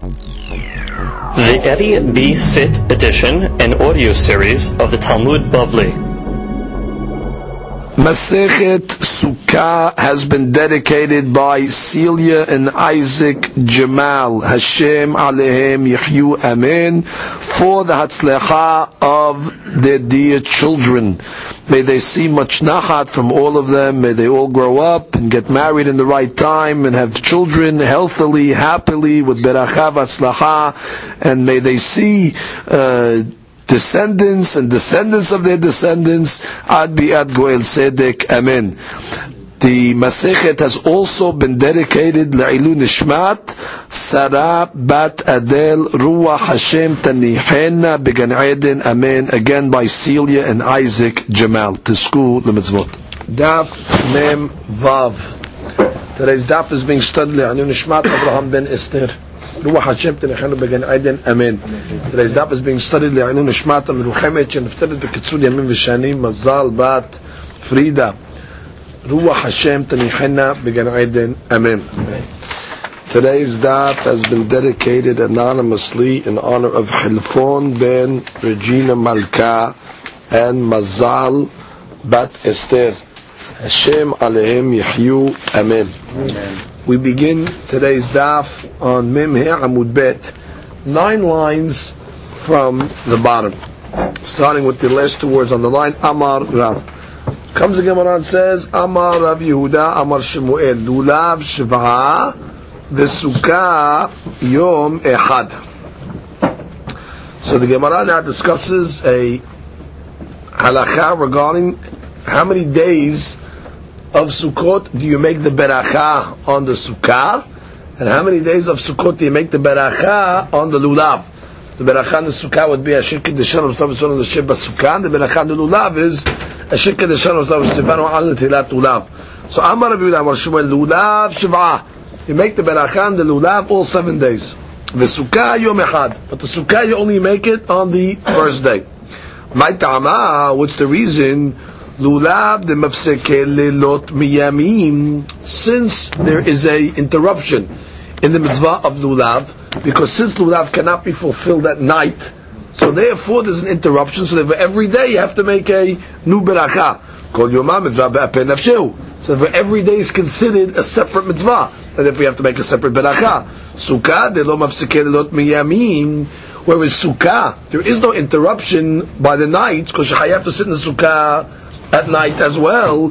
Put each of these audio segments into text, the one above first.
The Eddie B. Sit edition and audio series of the Talmud Bavli. Masechet Sukkah has been dedicated by Celia and Isaac Jamal. Hashem Alehem Yehyu Amen. For the Hatzlecha of their dear children. May they see much nahat from all of them. May they all grow up and get married in the right time and have children healthily, happily, with beracha v'atzlacha. And may they see uh, descendants and descendants of their descendants, ad bi'ad goel sedek, amen. The Masechet has also been dedicated La'ilu Nishmat, Sarah Bat Adel Ruach Hashem Tanihena Began Eden, Amen, again by Celia and Isaac Jamal, to school the mitzvot. Daf Mem Vav. Today's daf is being studied La'ilu Nishmat Abraham ben Esther. Ruach Hashem Tanihena Began Eden, Amen. Today's daf is being studied La'ilu Nishmat Amruchemet Sheneftelet Bekitzur Yamim V'Shanim Mazal Bat Frida. Ruach Hashem Tanihena Began Eden. Amen. Today's daf has been dedicated anonymously in honor of Hilfon ben Regina Malka and Mazal Bat Esther. Hashem Alehem Yehyu. Amen. We begin today's daf on Mem Amud Bet, nine lines from the bottom, starting with the last two words on the line Amar Rav. Comes the Gemara and says, Amar Rav Yehuda, Amar Shemuel, Lulav Shiv'a, Vesukah Yom Ehad. So the Gemara now discusses a halacha regarding how many days of Sukkot do you make the beracha on the Sukkah, and how many days of Sukkot do you make the beracha on the Lulav. The beracha on the Sukkah would be a shirkid the shalom on the shib Sukkah, the beracha on the Lulav is the shalom stav sivanu al netilat Lulav. So Amar Rabbi Yehuda Amar Shmuel Lulav Shiv'ah. You make the beracha on the Lulav all seven days. Sukkah Yom Echad, but the Sukkah you only make it on the first day. My ta'ama, what's the reason? De mafseke lelot miyamim. Since there is a interruption in the mitzvah of lulav, because since lulav cannot be fulfilled at night, so therefore there's an interruption. So therefore every day you have to make a new beracha. Kol yomam mitzvah be'apen nafsheu. So therefore every day is considered a separate mitzvah, and if we have to make a separate beracha. Sukkah de lo mafseke lelot miyamim. Whereas sukkah, there is no interruption by the night because you have to sit in the sukkah at night as well.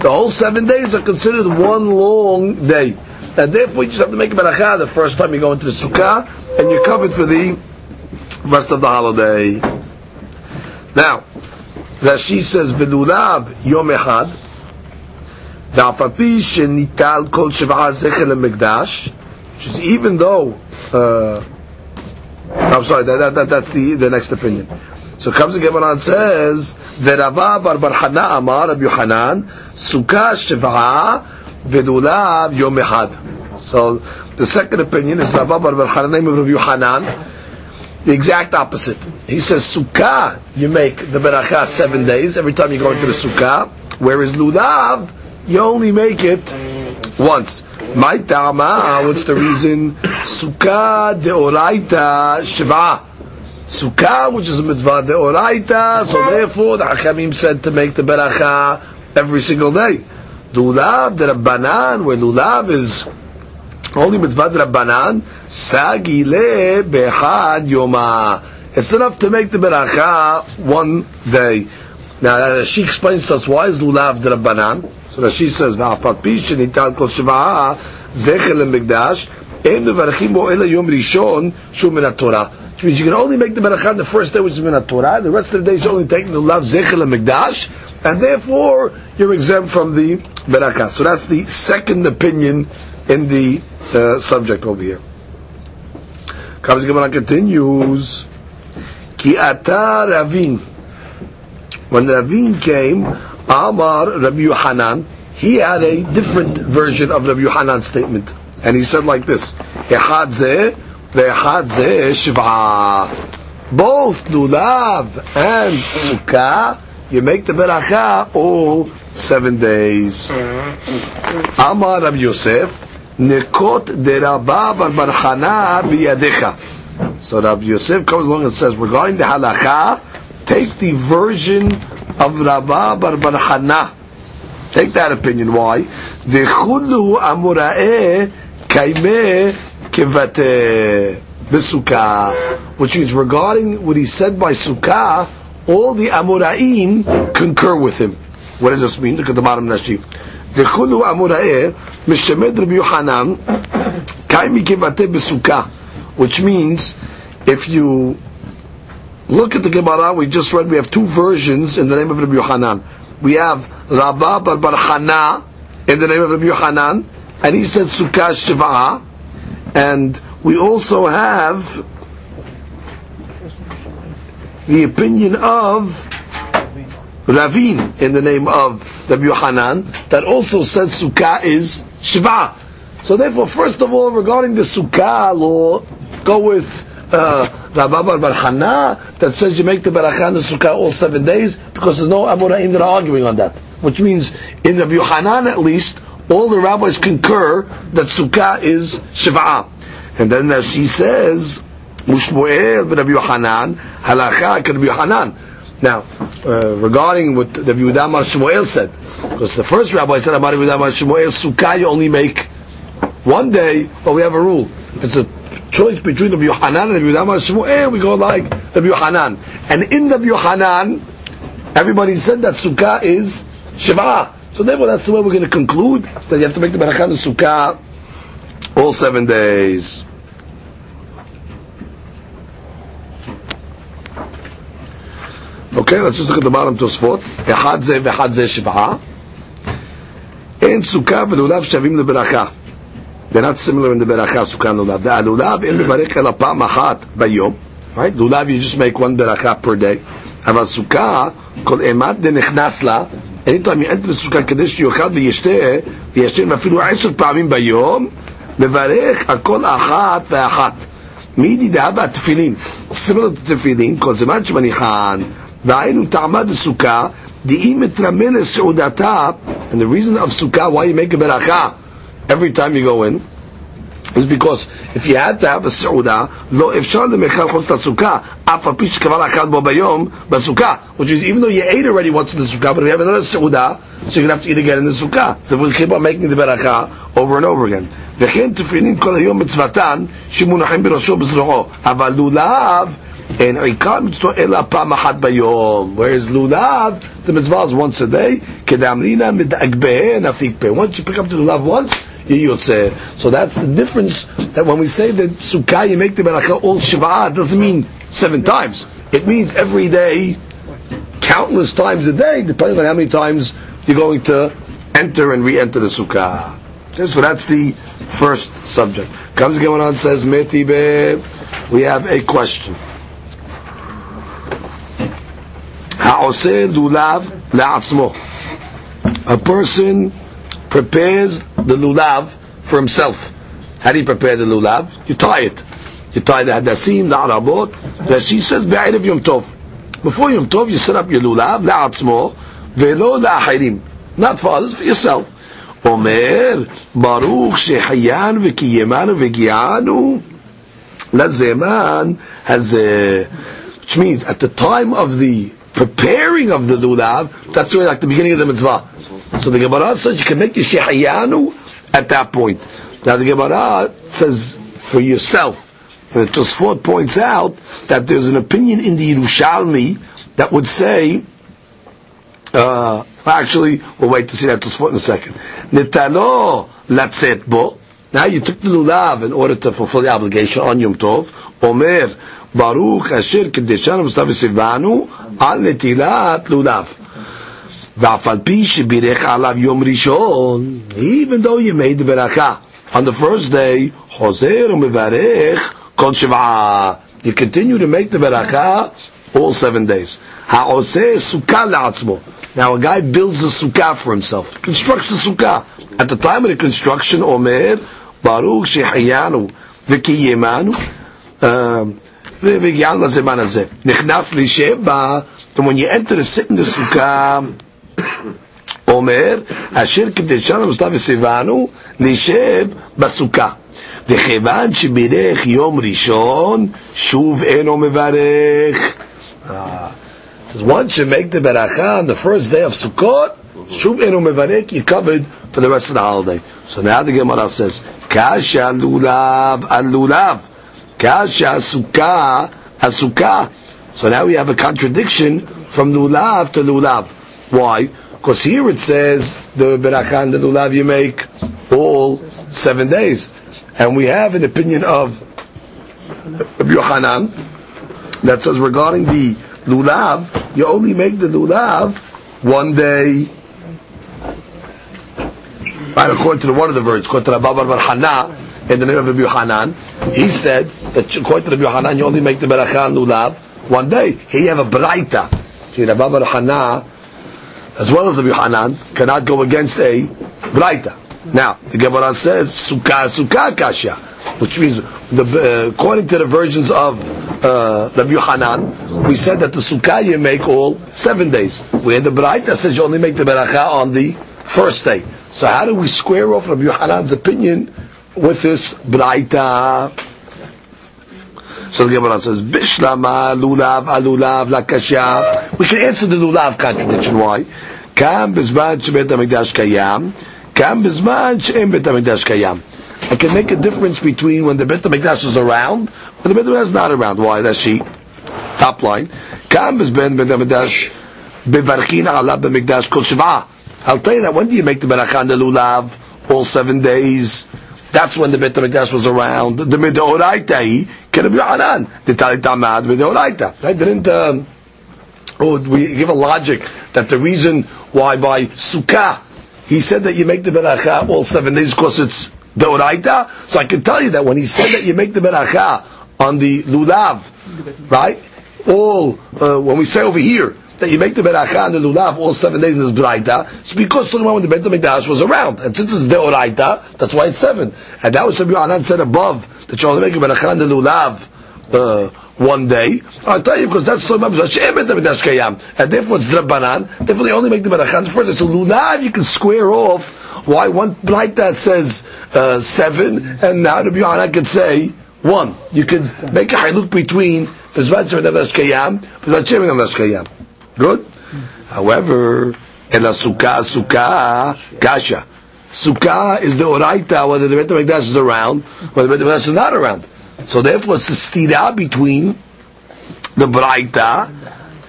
The whole seven days are considered one long day. And therefore you just have to make a beracha the first time you go into the sukkah, and you're covered for the rest of the holiday. Now, Rashi says, "V'lulav yom echad." ואף על פי שניטל כל שבעה זכר למקדש, which is even though uh, I'm sorry, that, that, that, that's the, the next opinion. So comes the Gemara and says, Verava bar bar Hana amar Rabbi Yohanan, Sukkah shiv'a vedulav yom echad. So the second opinion is Rava bar bar name of Rabbi the exact opposite. He says Sukkah, you make the beracha seven days every time you go into the Sukkah, whereas lulav, you only make it once. My ta'ama, what's the reason? Sukkah deoraita shiva. Sukkah, which is a mitzvah deoraita, so therefore the Hachamim said to make the beracha every single day. Lulav the Rabbanan, where lulav is only mitzvah Rabbanan, sagile behad yoma. It's enough to make the beracha one day. Now, she explains to us why is lulav the Rabbanan. So Rashi says, "Va'afat pi shenital kol shva'a zecher lemikdash em mevarachim bo ela yom rishon shu min Torah." Which means you can only make the beracha the first day, which is min Torah. The rest of the days you only take the lulav zecher lemikdash, and therefore you're exempt from the beracha. So that's the second opinion in the uh, subject over here. Comes Gemara continues. Ki ata ravin. When ravin came, Amar Rabbi Yohanan, he had a different version of Rabbi Yohanan's statement. And he said like this, Ehad zeh, ve'ehad zeh. Both lulav and sukkah, you make the beracha all seven days. Mm-hmm. Amar Rabbi Yosef, Nekot de Rabba bar Barchana biyadecha. So Rabbi Yosef comes along and says, regarding the halacha, take the version of Rabba bar Barchana. Take that opinion. Why? The chulu amura'e kaime kivate b'sukkah. Which means regarding what he said by sukkah, all the amura'im concur with him. What does this mean? Look at the bottom of the sheet. וכולו אמוראה משמד רבי יוחנן קיימי כבתי בסוכה which means if you look at the Gemara we just read we have two versions in the name of Rabbi Yohanan we have Rabba bar bar Hana in the name of Rabbi Yohanan and he said Sukkah Shiva and we also have the opinion of Ravin in the name of Rabbi Yohanan that also said Sukkah is Shiva. So therefore, first of all, regarding the Sukkah law, go with uh, Bar Hana that says you make the Barakah the Sukkah all seven days because there's no Amoraim that are arguing on that. Which means in Rabbi Yohanan at least, all the rabbis concur that Sukkah is Shiva. And then as she says, Mushmuel Rabbi Yohanan, Halacha Rabbi Yohanan. Now, uh, regarding what the Yehuda Shmuel said, because the first rabbi said about Yehuda Mar Shmuel, Sukkah you only make one day, but we have a rule. It's a choice between the Yohanan and the Yehuda Shmuel, we go like the Yohanan. And in the Yohanan, everybody said that Sukkah is Shiva. So therefore, that's the way we're going to conclude that you have to make the Barakah Sukkah all seven days. Okay, let's just look at תוספות. אחד זה ואחד זה שבעה. אין סוכה ולולב שווים לברכה. They're not similar in the ברכה, סוכה לולב. הלולב אין לברך אלא פעם אחת ביום. לולב you just make one ברכה per day. אבל סוכה, כל אימת דנכנס לה, anytime you enter לסוכה כדי שיאכל וישתה, וישתן אפילו עשר פעמים ביום, מברך על כל אחת ואחת. מידי דהבה התפילין, to תפילין, כל זמן שמניחן והיינו טעמה דסוכה, דאי מתרמה לסעודתה, and the reason of sukkah, why you make a beracha every time you go in, is because if you had to have a סעודה, לא אפשר למכל חוק את הסוכה, אף על פי שכבר אכל בו ביום בסוכה, which is even though you ate already once in the sukkah, but if you have another סעודה, so you're going to have to eat again in the sukkah. So we keep on making the beracha over and over again. וכן תפילין כל היום מצוותן שמונחים בראשו בזרועו, אבל לולב and Ikar mitzvah ela pam achat bayom. Whereas lulav, the mitzvah is once a day. Kedamrina midagbe'en afik. Once you pick up the lulav once, you yotze. So that's the difference that when we say that sukkah, you make the melachah all shiva, doesn't mean seven times. It means every day, countless times a day, depending on how many times you're going to enter and re-enter the sukkah. So that's the first subject. Comes again on says, Metibe, we have a question. העושה לולב לעצמו. A person prepares the lulav for himself. How do you prepare the lulav? You tie it. You tie the hadassim, the arabot. That she says, Be'erev Yom Tov. Before Yom Tov, you set up your lulav, לעצמו, ולא לאחרים. Not for others, for yourself. אומר, ברוך שהחיינו וקיימנו והגיענו לזמן הזה. Which means, at the time of the preparing of the lulav, that's really like the beginning of the mitzvah. So the Gemara says you can make your shehayanu at that point. Now the Gemara says for yourself, and the Tosfot points out that there's an opinion in the Yerushalmi that would say, uh, actually, we'll wait to see that Tosfot in a second. Netalo latzet bo. Now you took the lulav in order to fulfill the obligation on Yom Tov. Omer, ברוך אשר קדשנו וסתיו וסבנו על נטילת לולב. ואף על פי שבירך עליו יום ראשון, even though you made the ברכה on the first day, חוזר ומברך כל שבעה. You continue to make the ברכה all seven days. העושה סוכה לעצמו. Now a guy builds a sukkah for himself, constructs a sukkah. At the time of the construction, אומר, ברוך שהחיינו וקיימנו, והגיענו לזמן הזה. נכנס לישב בה, and when you enter to sit in the sukkah, אומר, אשר קדשנו מסתיו וסיוונו, נשב בסוכה. וכיוון שבירך יום ראשון, שוב אינו מברך. Says once you make the beracha on the first day of Sukkot, shuv enu mevarek, you're covered for the rest of the holiday. So now the Gemara says, kasha lulav al lulav, kasha sukkah al. So now we have a contradiction from lulav to lulav. Why? Because here it says the beracha and the lulav you make all seven days, and we have an opinion of Yohanan that says regarding the lulav, you only make the lulav one day. Right, according to the one of the words, according to Rabbi Bar in the name of Rabbi Yohanan, he said that according to Rabbi Yohanan, you only make the beracha on lulav one day. He have a braita. Rabbi Bar Hana, as well as Rabbi Yohanan, cannot go against a braita. Now, the Gemara says, sukkah, sukkah, kasha which means the, uh, according to the versions of uh, Rabbi Yohanan, we said that the sukkah you make all seven days. We had the braita says you only make the beracha on the first day. So how do we square off Rabbi Yohanan's opinion with this braita? So the Gemara says, Bishlama lulav alulav lakasha. We can answer the lulav contradiction. Why? Kam bizman shebet hamikdash kayam. Kam bizman she'em bet hamikdash kayam. I can make a difference between when the Bet HaMikdash is around and the Bet HaMikdash is not around. Why? That's she. Top line. Kam is ben Bet HaMikdash bevarchin ala b'mikdash kol shva. I'll tell you that when do you make the beracha and the lulav? All seven days. That's when the Bet HaMikdash was around. The Midoraita he can be Hanan. The Talit Tamad Midoraita. Right? Didn't um, oh, we give a logic that the reason why by Sukkah he said that you make the beracha all seven days because it's Deoraita. So I can tell you that when he said that you make the beracha on the lulav, right? All uh, when we say over here that you make the beracha and the lulav all seven days in this braita, it's because talking about the Beit Hamikdash was around, and since it's deoraita, that's why it's seven. And that was Rabbi Yohanan said above that you only make a beracha on the lulav. Uh, one day. I'll tell you because that's talking about Hashem Bet Hamikdash Kayam, and therefore it's Drabanan. Therefore they only make the beracha the first day. So lulav you can square off why one that says uh, seven, and now the Yohanan could say one. You could make a haluk between Bezvat Shem Kayam, Bezvat Shem Kayam. Good. However, Ela Sukkah, Sukkah, Kasha. Sukkah is the Oraita, whether the Bet HaMikdash is around, whether the Bet HaMikdash is not around. So therefore, it's a stira between the Braita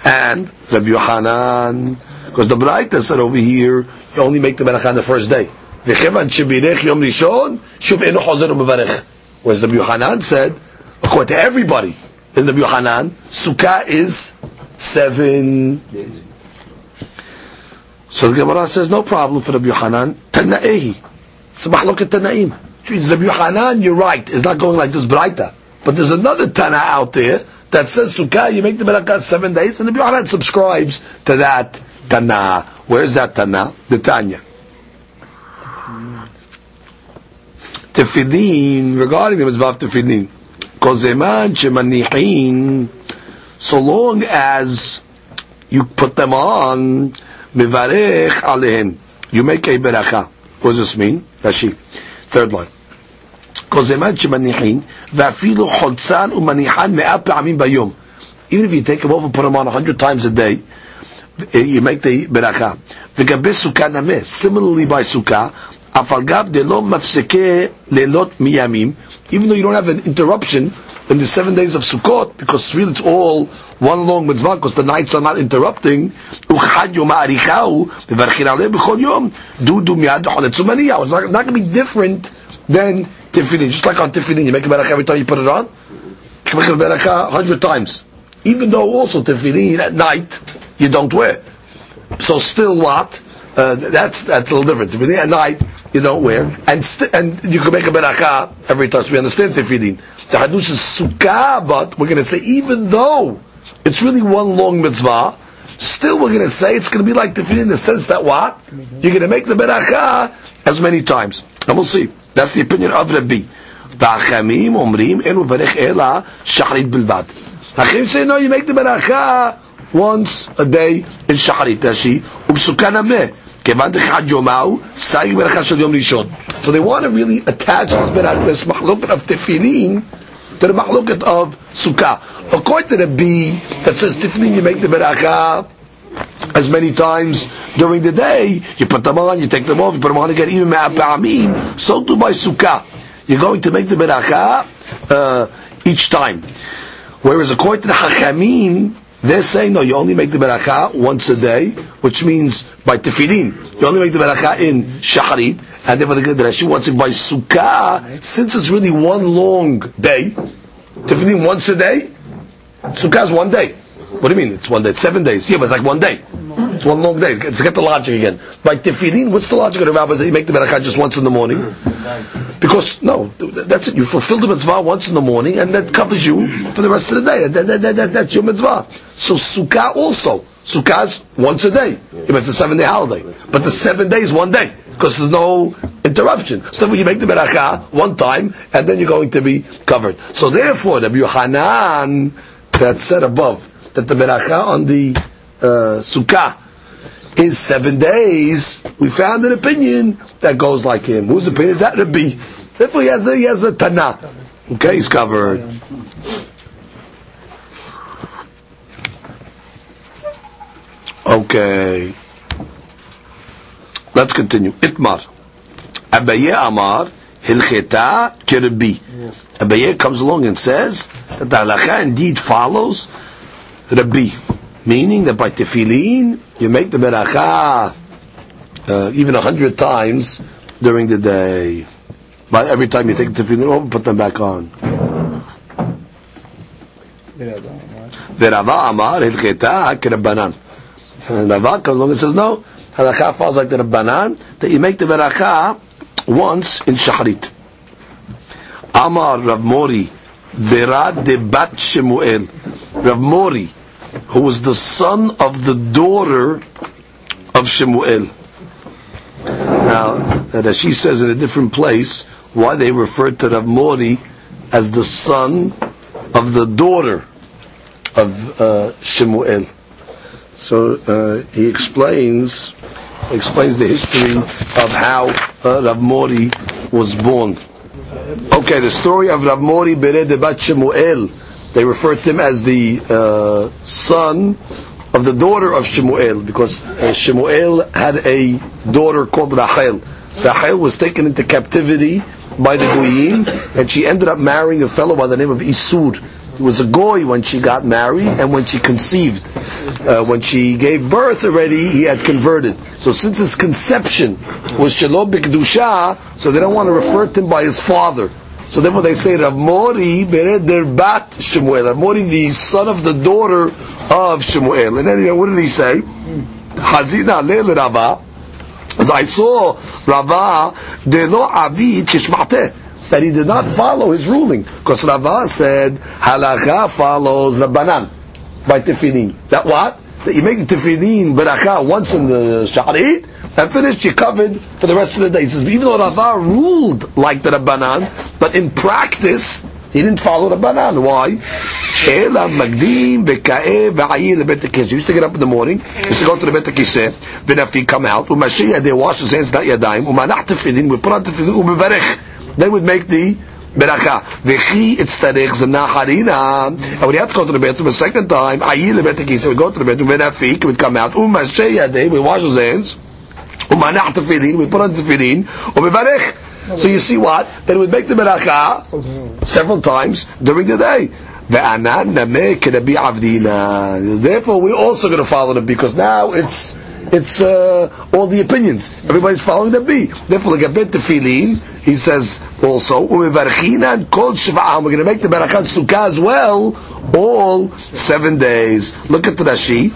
and Rabbi Yohanan. Because the Braita said over here, you only make the beracha on the first day. shuv enu mevarech. Whereas the Yohanan said, according to everybody in the Yohanan, Sukkah is seven. So the Gemara says, no problem for the Yohanan, Tana'ehi. It's a mahlok at Tana'im. The Yohanan, you're right, It's not going like this Braita. But there's another Tana out there that says Sukkah, you make the beracha seven days, and the Yohanan subscribes to that Tana. Where's that Tana? The Tanya. Tefillin, regarding the mitzvah of tefillin, kozeman shemanihin, so long as you put them on, mivarech alehem, you make a beracha. What does this mean? Rashi. Third line. kozeman shemanihin, ואפילו חולצן ומניחן מאה פעמים ביום. Even if you take them off and put them on a hundred times a day, you make the beracha. לגבי סוכה נמה, similarly by סוכה, Even though you don't have an interruption in the seven days of Sukkot, because really it's all one long mitzvah, because the nights are not interrupting. Do yom ha'arichau, mevarchin. It's not, going to be different than tefillin. Just like on tefillin, you make a barakah every time you put it on. You make a barakah a hundred times. Even though also tefillin at night, you don't wear. So still what? Uh, that's that's a little different. Tefillin at night you don't wear, and st- and you can make a beracha every time. So we understand tefillin. The hadush is sukkah, but we're going to say even though it's really one long mitzvah, still we're going to say it's going to be like tefillin in the sense that what you're going to make the beracha as many times, and we'll see. That's the opinion of Rabbi. והחכמים אומרים אין מברך אלא שחרית בלבד. החכמים say no, you make the beracha once a day in שחרית, תשי, ובסוכה נמה. כיוון דחד יומהו, סייג ברכה של יום ראשון. So they want to really attach this berach, this mahloket of tefillin, to the mahloket of sukkah. According to the B that says tefillin, you make the beracha as many times during the day. You put them on, you take them off, you put them on again, even ma'apa'amim. So too by sukkah. You're going to make the beracha uh, each time. Whereas according to the Hachamim, they're saying no, you only make the beracha once a day, which means by tefillin. You only make the beracha in shacharit, and therefore the Rashi wants it by sukkah, since it's really one long day. Tefillin once a day, sukkah is one day. What do you mean? It's one day. It's seven days. Yeah, but it's like one day. It's one long day. Let's get the logic again. By tefillin, what's the logic of the rabbis that you make the beracha just once in the morning? Because no, that's it. You fulfill the mitzvah once in the morning, and that covers you for the rest of the day. That, that, that, that, that's your mitzvah. So sukkah also. Sukkah's once a day. It's a seven day holiday, but the seven days one day because there's no interruption. So therefore, you make the beracha one time, and then you're going to be covered. So therefore, the Yohanan that said above that the beracha on the uh, sukkah is seven days, we found an opinion that goes like him. Whose opinion is that? Rabbi. Therefore, he has a, he has a tana. Okay, he's covered. Okay. Let's continue. Itmar. Abaye Amar, Hilcheta Kirbi. Abaye comes along and says that the halacha indeed follows Rabbi. Meaning that by tefillin, you make the beracha uh, even a hundred times during the day. But every time you take the tefillin off, put them back on. Verava Amar Hilcheta Kirbanan. And Rava comes along and says, no, halakha falls like the Rabbanan, that you make the beracha once in Shahrit. Amar Rav Mori, Berad de Bat Shemuel. Rav Mori, who was the son of the daughter of Shemuel. Now, Rashi says in a different place why they refer to Rav Mori as the son of the daughter of uh, Shemuel. So uh, he explains explains the history of how uh, Rav Mori was born. Okay, the story of Rav Mori Bered Bat Shemuel. They refer to him as the uh, son of the daughter of Shemuel because uh, Shemuel had a daughter called Rachel. Rachel was taken into captivity by the Goyim and she ended up marrying a fellow by the name of Isur He was a goy when she got married and when she conceived. Uh, when she gave birth already, he had converted. So since his conception was Shalom Bikdusha, so they don't want to refer to him by his father. So then when they say Rav Mori Bereder Bat Shemuel. Rav Mori, the son of the daughter of Shemuel. And then what did he say? Hazina le Rava. As I saw Rava, de lo avid kishmateh that he did not follow his ruling. Because Rava said, halacha follows Rabbanan by tefillin. That what? That you make the tefillin beracha once in the sharit, and finished, you covered for the rest of the day. He says, even though Rava ruled like the Rabbanan, but in practice, he didn't follow the Rabbanan. Why? He used to get up in the morning, he used to go to the bet kiseh, v'nafi come out, u'mashiach, they wash his hands, not yadayim, u'manach tefillin, we put on tefillin, u'mevarech they would make the beracha. V'chi itztarech z'nacharina. And when he had to go to the bathroom a second time, ayil lebetekisa, would go to the bathroom, v'nafik, would come out, u'mashe yadei, we wash his hands, u'manach tefillin, we put on tefillin, u'mevarech. So you see what? That he would make the beracha several times during the day. Therefore, we're also going to follow them because now it's it's uh, all the opinions. Everybody's following the B. Therefore, like a bit tefillin, he says also. We're going to make the berachat sukkah as well, all seven days. Look at the Rashi.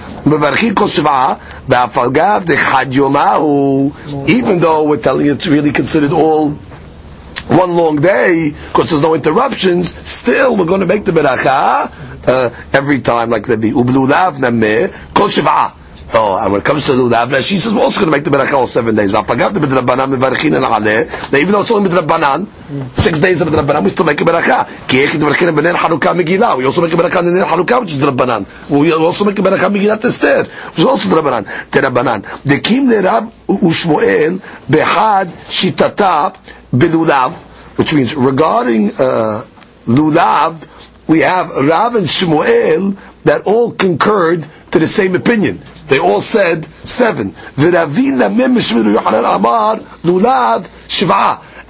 Even though we're telling you it's really considered all one long day because there's no interruptions. Still, we're going to make the beracha uh, every time, like the ublulav nameh kol shivah Oh, and when it comes to lulav, she says we're also going to make the beracha all seven days. V'afagav the midrabanan mevarchin and aleh. Now even though it's only midrabanan, six days of midrabanan, we still make a beracha. Ki echid mevarchin b'ner Hanukkah Megillah. We also make a beracha in ner Hanukkah, which is midrabanan. We also make a beracha Megillat Esther, which is also midrabanan. Terabanan. Dekim lerav ushmuel behad shitata belulav, which means regarding uh, lulav, we have Rav and Shmuel that all concurred to the same opinion. They all said seven.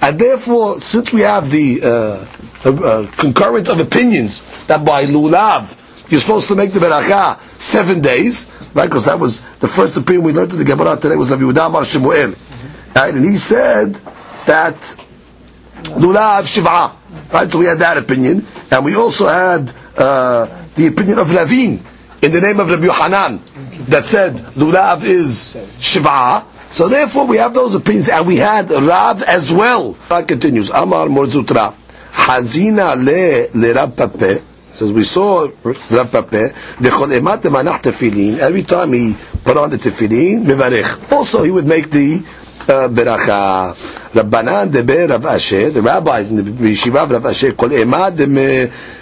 And therefore, since we have the uh, uh, concurrence of opinions that by lulav you're supposed to make the beracha seven days, right? Because that was the first opinion we learned in the Gemara today was Rabbi Yehuda Amar Shmuel, right? And he said that lulav shiv'a. Right, so we had that opinion, and we also had uh, the opinion of Ravin in the name of Rabbi Yohanan that said lulav is shiva. So therefore, we have those opinions, and we had Rav as well. That continues. Amar Morzutra Hazina le le Rav Pape. Says we saw Rav Pape. Dechol emat manach tefillin. Every time he put on the tefillin, mevarich. Also, he would make the beracha. Rabbanan deber Rav Ashi, the rabbis in the yeshiva of Rav Ashi, kol emad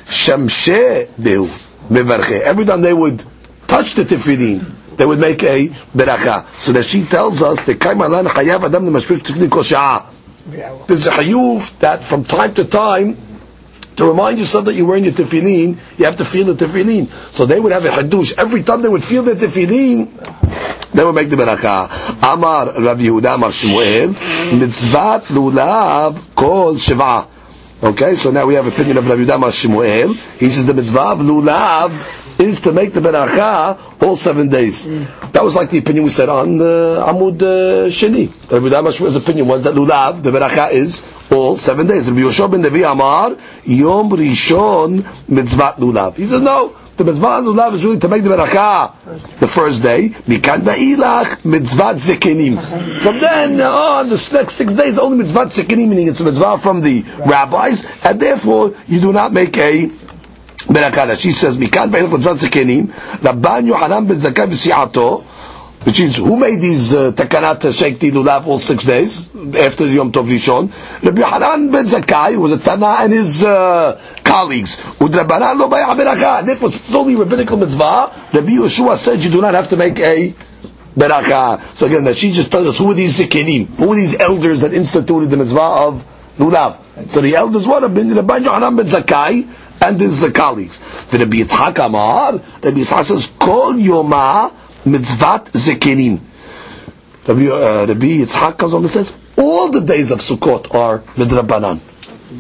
shamshe behu mevarche. Every time they would touch the tefillin, they would make a beracha. So that she tells us, the kaimalan hayav adam nemashpik tefillin kol sha'ah. There's a hayuf that from time to time, to remind yourself that you're wearing your tefillin, you have to feel the tefillin. So they would have a hadush. Every time they would feel the tefillin, they we make the beracha. Amar Rav Yehuda Amar Shmuel, mitzvat lulav kol shiva. Okay, so now we have opinion of Rav Yehuda Amar Shmuel. He says the mitzvah of lulav is to make the beracha all seven days. That was like the opinion we said on uh, Amud uh, Sheni. Rabbi Damash's opinion was that lulav, the beracha is all seven days. Rabbi Yoshua ben Levi Amar, Yom Rishon mitzvah lulav. He says no. The mitzvah lulav is really to make the beracha the first day. Mikan va'ilach mitzvah zikinim. From then on, the next six days, only mitzvah zikinim. meaning it's a mitzvah from the rabbis, and therefore you do not make a beracha. She says mikan va'ilach mitzvah zekenim. Rabban Yohanan ben Zakkai v'si'ato. Which is, who made these uh, takanat shake lulav all six days after the Yom Tov Rishon? Rabbi Yohanan ben Zakkai was a Tana and his uh, colleagues. Therefore, it's only rabbinical mitzvah. Rabbi Yeshua said you do not have to make a beracha. So again, that she just tells us who are these zikinim? Who are these elders that instituted the mitzvah of lulav? So the elders were Rabbi Yohanan ben Zakkai, and his colleagues. The Rabbi Yitzhak Amar, Rabbi Yitzhak says, Kol Yoma Mitzvat Zekenim. Rabbi, uh, Rabbi Yitzhak comes on and says, all the days of Sukkot are Midrabanan.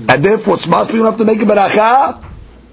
And therefore, it's must be enough to make a beracha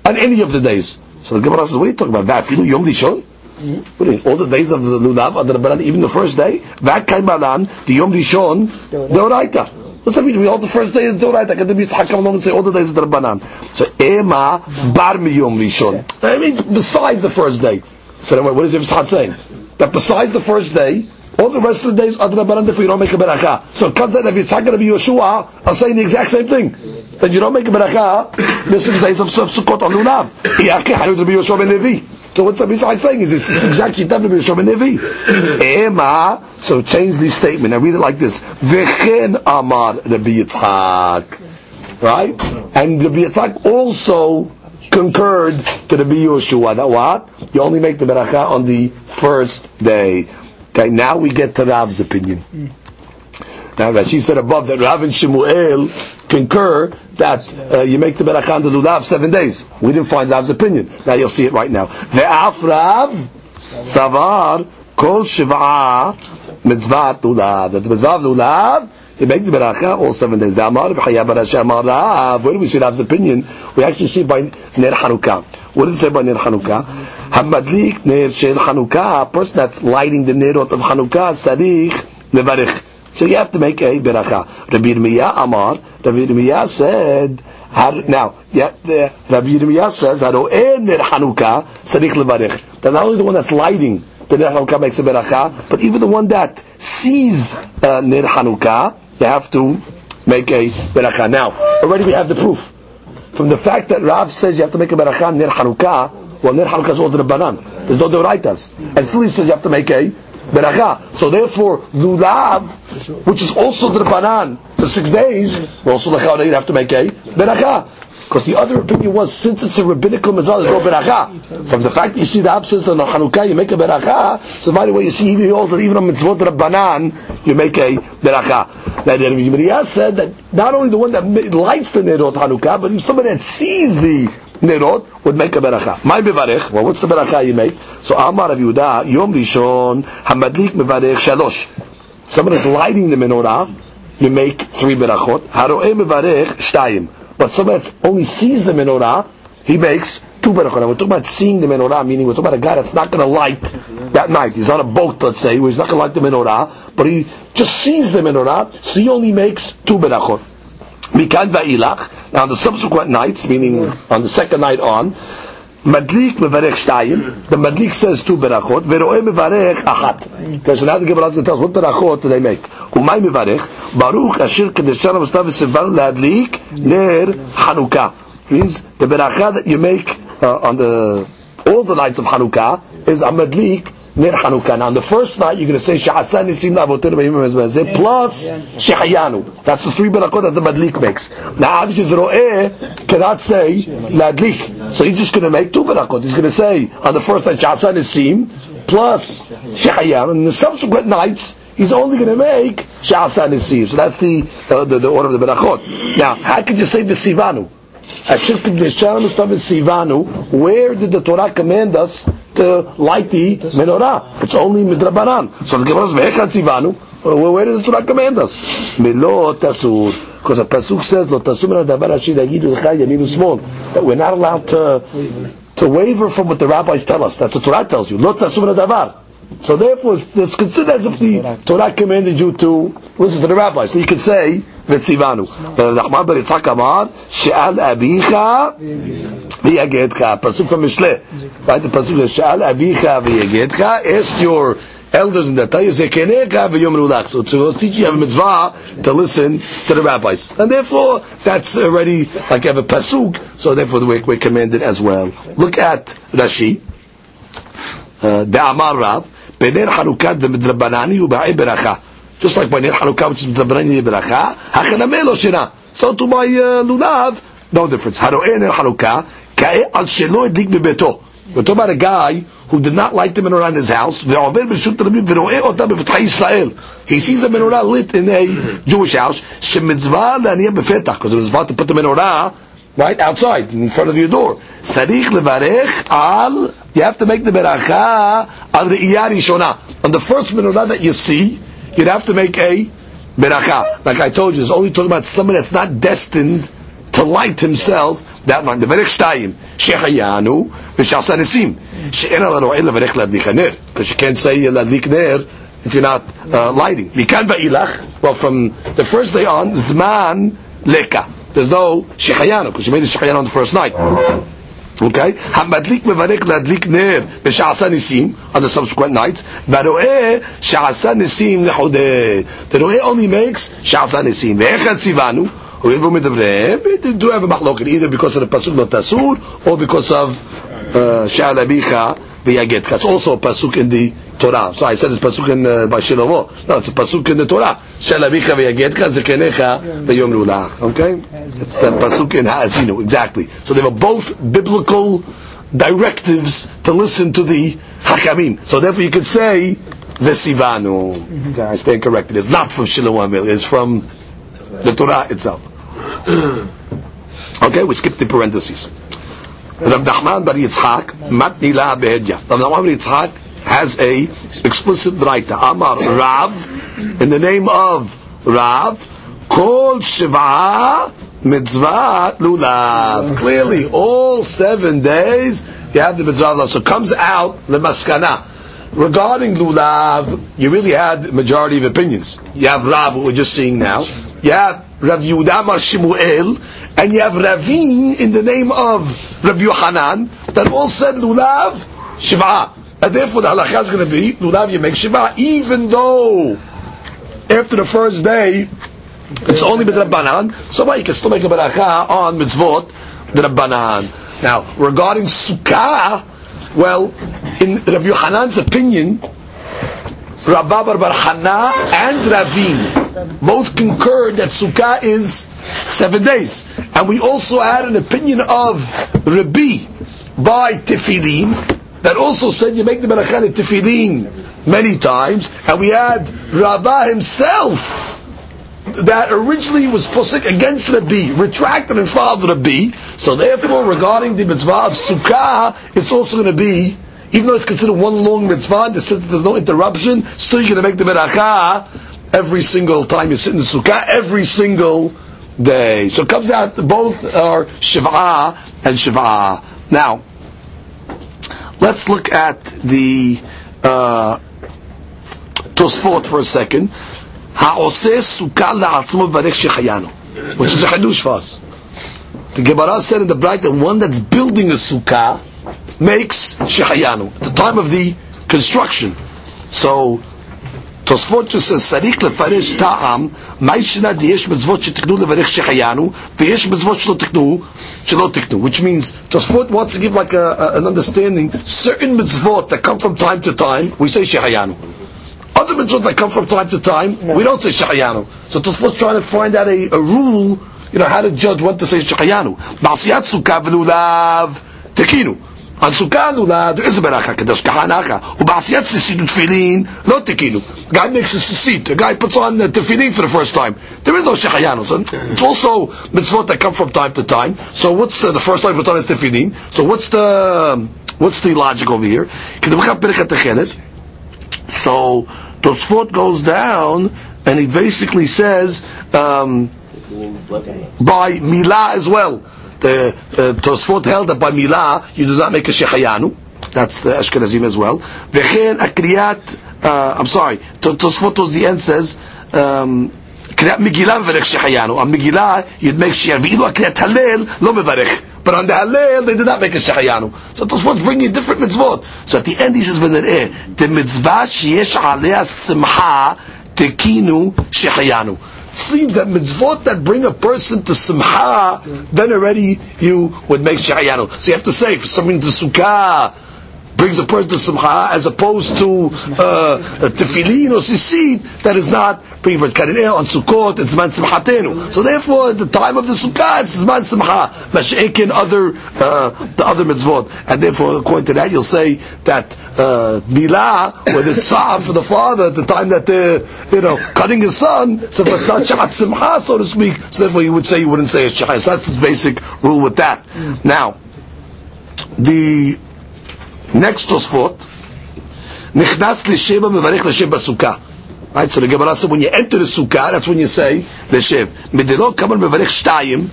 on any of the days. So the Gemara says, what are you talking about? That Filu Yom Rishon? What do you mean? All the days of the Lulav, on the even the first day, Vat Kaimalan, the Yom Rishon, Deoraita. What's that mean? All the first day is Doraita. Can the Yitzhak come along and say all the days is Rabbanan? So Ema Bar Miyom Rishon. That means besides the first day. So then what is Yitzhak saying? That besides the first day, all the rest of the days are Rabbanan if you don't make a beracha. So comes that if Yitzhak and Rabbi Yeshua are saying the exact same thing. Then you don't make a beracha, the six days of Sukkot on Lulav. Iyake Harud Rabbi Yeshua ben Levi. So what's Rabbi Yitzhak saying is this, exactly Rabbi Yeshua ben Levi. Ema, so change the statement. I read it like this. V'chen Amar Rabbi Yitzhak. Right? And Rabbi Yitzhak also concurred to the Yeshua. That what? You only make the beracha on the first day. Okay, now we get to Rav's opinion. Now Rashi said above that Rav and Shemuel concur that uh, you make the beracha on the lulav seven days. We didn't find Rav's opinion. Now you'll see it right now. Ve'af Rav savar kol shiv'a mitzvah lulav. That the mitzvah lulav you make the beracha all seven days. Where do we see Rav's opinion? We actually see by Ner Hanukkah. What does it say by Ner Hanukkah? Hamadlik Ner Shel Hanukkah. A person that's lighting the Nerot of Hanukkah, Sarich Nevarich. So you have to make a beracha. Rabbi Yirmiyah Amar, Rabbi Yirmiyah said, now, yeah, the, Rabbi Yirmiyah says, Haro'eh Ner Hanukkah, Sarich Levarich. That not only the one that's lighting the Ner Hanukkah makes a beracha, but even the one that sees uh, Ner Hanukkah, you have to make a beracha. Now, already we have the proof. From the fact that Rav says you have to make a beracha Ner Hanukkah, well, Ner Hanukkah is all the Rabbanan. There's no Doraitas. And still says you have to make a beracha. So therefore, lulav, which is also the banan for six days, well, also the you have to make a beracha. Because the other opinion was, since it's a rabbinical mitzvah, there's no beracha. From the fact that you see the absence of the Hanukkah, you make a beracha. So by the way, you see even also even on mitzvot rabbanan, you make a beracha. Now the Rebbe said that not only the one that lights the nerot Hanukkah, but if somebody that sees the nerot would make a beracha. My bevarech. Well, what's the beracha you make? So Amar Rav Yehuda, Yom Rishon Hamadlik mevarech shalosh. Someone is lighting the menorah. You make three berachot. Haroe mevarech shtayim. But someone that only sees the menorah, he makes two berachot. We're talking about seeing the menorah, meaning we're talking about a guy that's not going to light that night. He's on a boat, let's say, he's not going to light the menorah, but he just sees the menorah, so he only makes two berachot. Mikan va'ilach. Now on the subsequent nights, meaning on the second night on, Madlik mevarech shtayim. The madlik says two. Veroe mevarech achat. Okay, so now the Gemara tells what do they make. Umay mevarech baruch asher kedeshana mustav v'sivan ladlik ner Hanukkah. Means the beracha that you make uh, on the all the nights of Hanukkah is a madlik Ner Hanukkah. Now, on the first night, you're going to say Sha'asan Nisim Lavotir B'Yim plus Shehayanu. That's the three berakot that the Madlik makes. Now, obviously, the Ro'eh cannot say Ladlik. So he's just going to make two berakot. He's going to say on the first night Sha'asan Nisim plus Shehayanu. And the subsequent nights, he's only going to make Sha'asan Nisim. So that's the, uh, the, the order of the berakot. Now, how could you say B'Sivanu? Where did the Torah command us to light the menorah? It's only midrabanan. So the Gemara says, "Vechad uh, Where does the Torah command us? Milo tasur. Because the pasuk says, "Lo asher yagidu lecha. That we're not allowed to to waver from what the rabbis tell us. That's what Torah tells you. Lo hadavar. So therefore, it's considered as if the Torah commanded you to listen to the rabbi. So you could say, Amar, "She'al abicha v'yagedcha." Pasuk from Mishle. Right, the pasuk is, "She'al abicha v'yagedcha." Ask your elders in that time, "Zekenecha v'yomru lach." So to teach you have a mitzvah to listen to the rabbis, and therefore that's already like you have a pasuk. So therefore, we're, we're commanded as well. Look at Rashi. Uh, Da'amar Rav. Bener Hanukkah the midrabanani u'ba'e beracha. Just like by Ner which is midrabanani beracha, hachanameh lo. So to my uh, no difference. Haro'eh Ner Hanukkah. We're talking about a guy who did not light the menorah in his house. He sees the menorah lit in a Jewish house. Because it was about to put the menorah right outside, in front of your door. Sarich levarech al, you have to make the beracha al re'iyah rishona. On the first menorah that you see, you'd have to make a beracha. Like I told you, it's only talking about someone that's not destined to light himself that night. The verech shtayim, shehayanu, v'shasa nesim. She'ena laro'el levarech ladlik ner. Because you can't say ladlik ner if you're not uh, lighting. Mikan ba'ilach, well from the first day on, zman leka there's no shechayanu because you made the shechayanu on the first night. Okay? Hamadlik mevarek ladlik ner b'sha'asa nisim on the subsequent nights. Varoeh sha'asa nisim lechodeh. The roeh only makes sha'asa nisim. Ve'echad sivanu. Whoever medavrehem, do have a machloket either because of the pasuk not tasur or because of sha'al abicha v'yaget. That's also a pasuk in the Torah. So I said it's pasuk in uh, by Shiloh. No, it's pasuk in the Torah. Shel avicha v'yagetka zekenecha v'yom lulach. Okay, it's the pasuk in Ha'azinu exactly. So they were both biblical directives to listen to the Hakamim. So therefore you could say Vesivanu. Okay, I stand corrected. It's not from Shiloh It's from the Torah itself. okay, we skip the parentheses. Rav Nachman bar Yitzchak matnila behedya. Rav Nachman bar Yitzchak has a explicit right. to Amar Rav, in the name of Rav, called Shiva mitzvah lulav. Clearly, all seven days you have the mitzvah lulav. So comes out the maskana. Regarding lulav, you really had majority of opinions. You have Rav, what we're just seeing now. You have Rav Yehuda Mar Shimuel, and you have Ravin in the name of Rav Yohanan that all said lulav shiva. And therefore the halakha is going to be, lulav you make shiva, even though after the first day, it's only midrabanan, so why you can still make a beracha on mitzvot, the rabbanan. Now, regarding sukkah, well, in Rabbi Yohanan's opinion, Rabba Bar Bar Hana and Ravin both concurred that Sukkah is seven days. And we also had an opinion of Rabbi by Tefillin that also said you make the Berachah Tefillin many times. And we had Rabba himself that originally was posik against Rabbi, retracted and followed Rabbi. So therefore, regarding the mitzvah of Sukkah, it's also going to be even though it's considered one long mitzvah, there's no interruption, still you're going to make the beracha every single time you sit in the sukkah, every single day. So it comes out, both are shiva and shiva. Now, let's look at the uh, Tosfot for a second. Ha'oseh sukkah la'atzmo v'arech shechayanu. Which is a hadush for us. The Gemara said in the bright that one that's building a sukkah makes shehayanu at the time of the construction. So Tosfot just says צריך לפרש טעם מה ישנה דיש מצוות שתקנו לברך שהחיינו ויש מצוות שלא תקנו שלא תקנו which means Tosfot wants to give like a, a, an understanding certain mitzvot that come from time to time we say shehayanu other mitzvot that come from time to time no. we don't say shehayanu so Tosfot's trying to find out a, a rule you know how to judge when to say shehayanu Ma'asiyat sukkah v'lulav tekinu on Sukkah Lula, there is a beracha kadosh kahanacha. Ubasiyat sisit tefillin, lo tekinu. Guy makes a sisit. The guy puts on the tefillin for the first time. There is no shechayanu. So it's also mitzvot that come from time to time. So what's the, the first time he puts on his tefillin? So what's the what's the logic over here? So Tosfot goes down and he basically says um, by milah as well the uh, Tosfot held that by milah you do not make a shehayanu. That's the Ashkenazim as well. V'chen akriyat. Uh, I'm sorry. Tosfot was the end says. Um, קריאת מגילה מברך שחיינו. On Megillah, you'd make shehayanu. ואילו הקריאת הלל לא מברך. But on the Hallel, they did not make a shehayanu. So Tosfot bring you different mitzvot. So at the end he says, ונראה, the mitzvah שיש עליה שמחה, תקינו שחיינו Seems that mitzvot that bring a person to simcha, then already you would make shayanu. So you have to say, for something to sukkah, brings a person to simcha, as opposed to uh, tefillin or sisid, that is not but karineh on sukkot, it's man simchatenu. So therefore, at the time of the sukkah, it's man simcha. Mash'ekin other, uh, the other mitzvot. And therefore, according to that, you'll say that uh, milah, when it's sa'ah for the father, at the time that they're, you know, cutting his son, so not sha'at simcha, so to speak, so therefore you would say, you wouldn't say a sha'at. So that's the basic rule with that. Now, the Next Tosfot, Nichnas l'sheva mevarech l'shev basukah. Right, so the Gemara said when you enter the sukkah, that's when you say l'shev. Medelo kamal mevarech shtayim,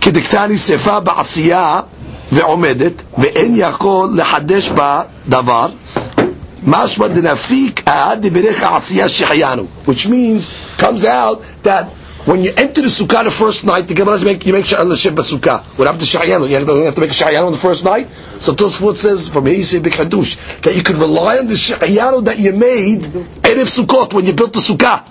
כדקתני שרפה בעשייה ועומדת, ואין יכול לחדש בה דבר, משמע דנפיק העד דברך העשייה שהחיינו. Which means, comes out that when you enter the sukkah the first night, the Gemara make you make sha'an l'shem b'sukkah. What happened to sha'yan? You have to make a sha'yan on the first night. So Tosfot says from here you say b'kadush that you could rely on the sha'yan that you made erev sukkot when you built the sukkah.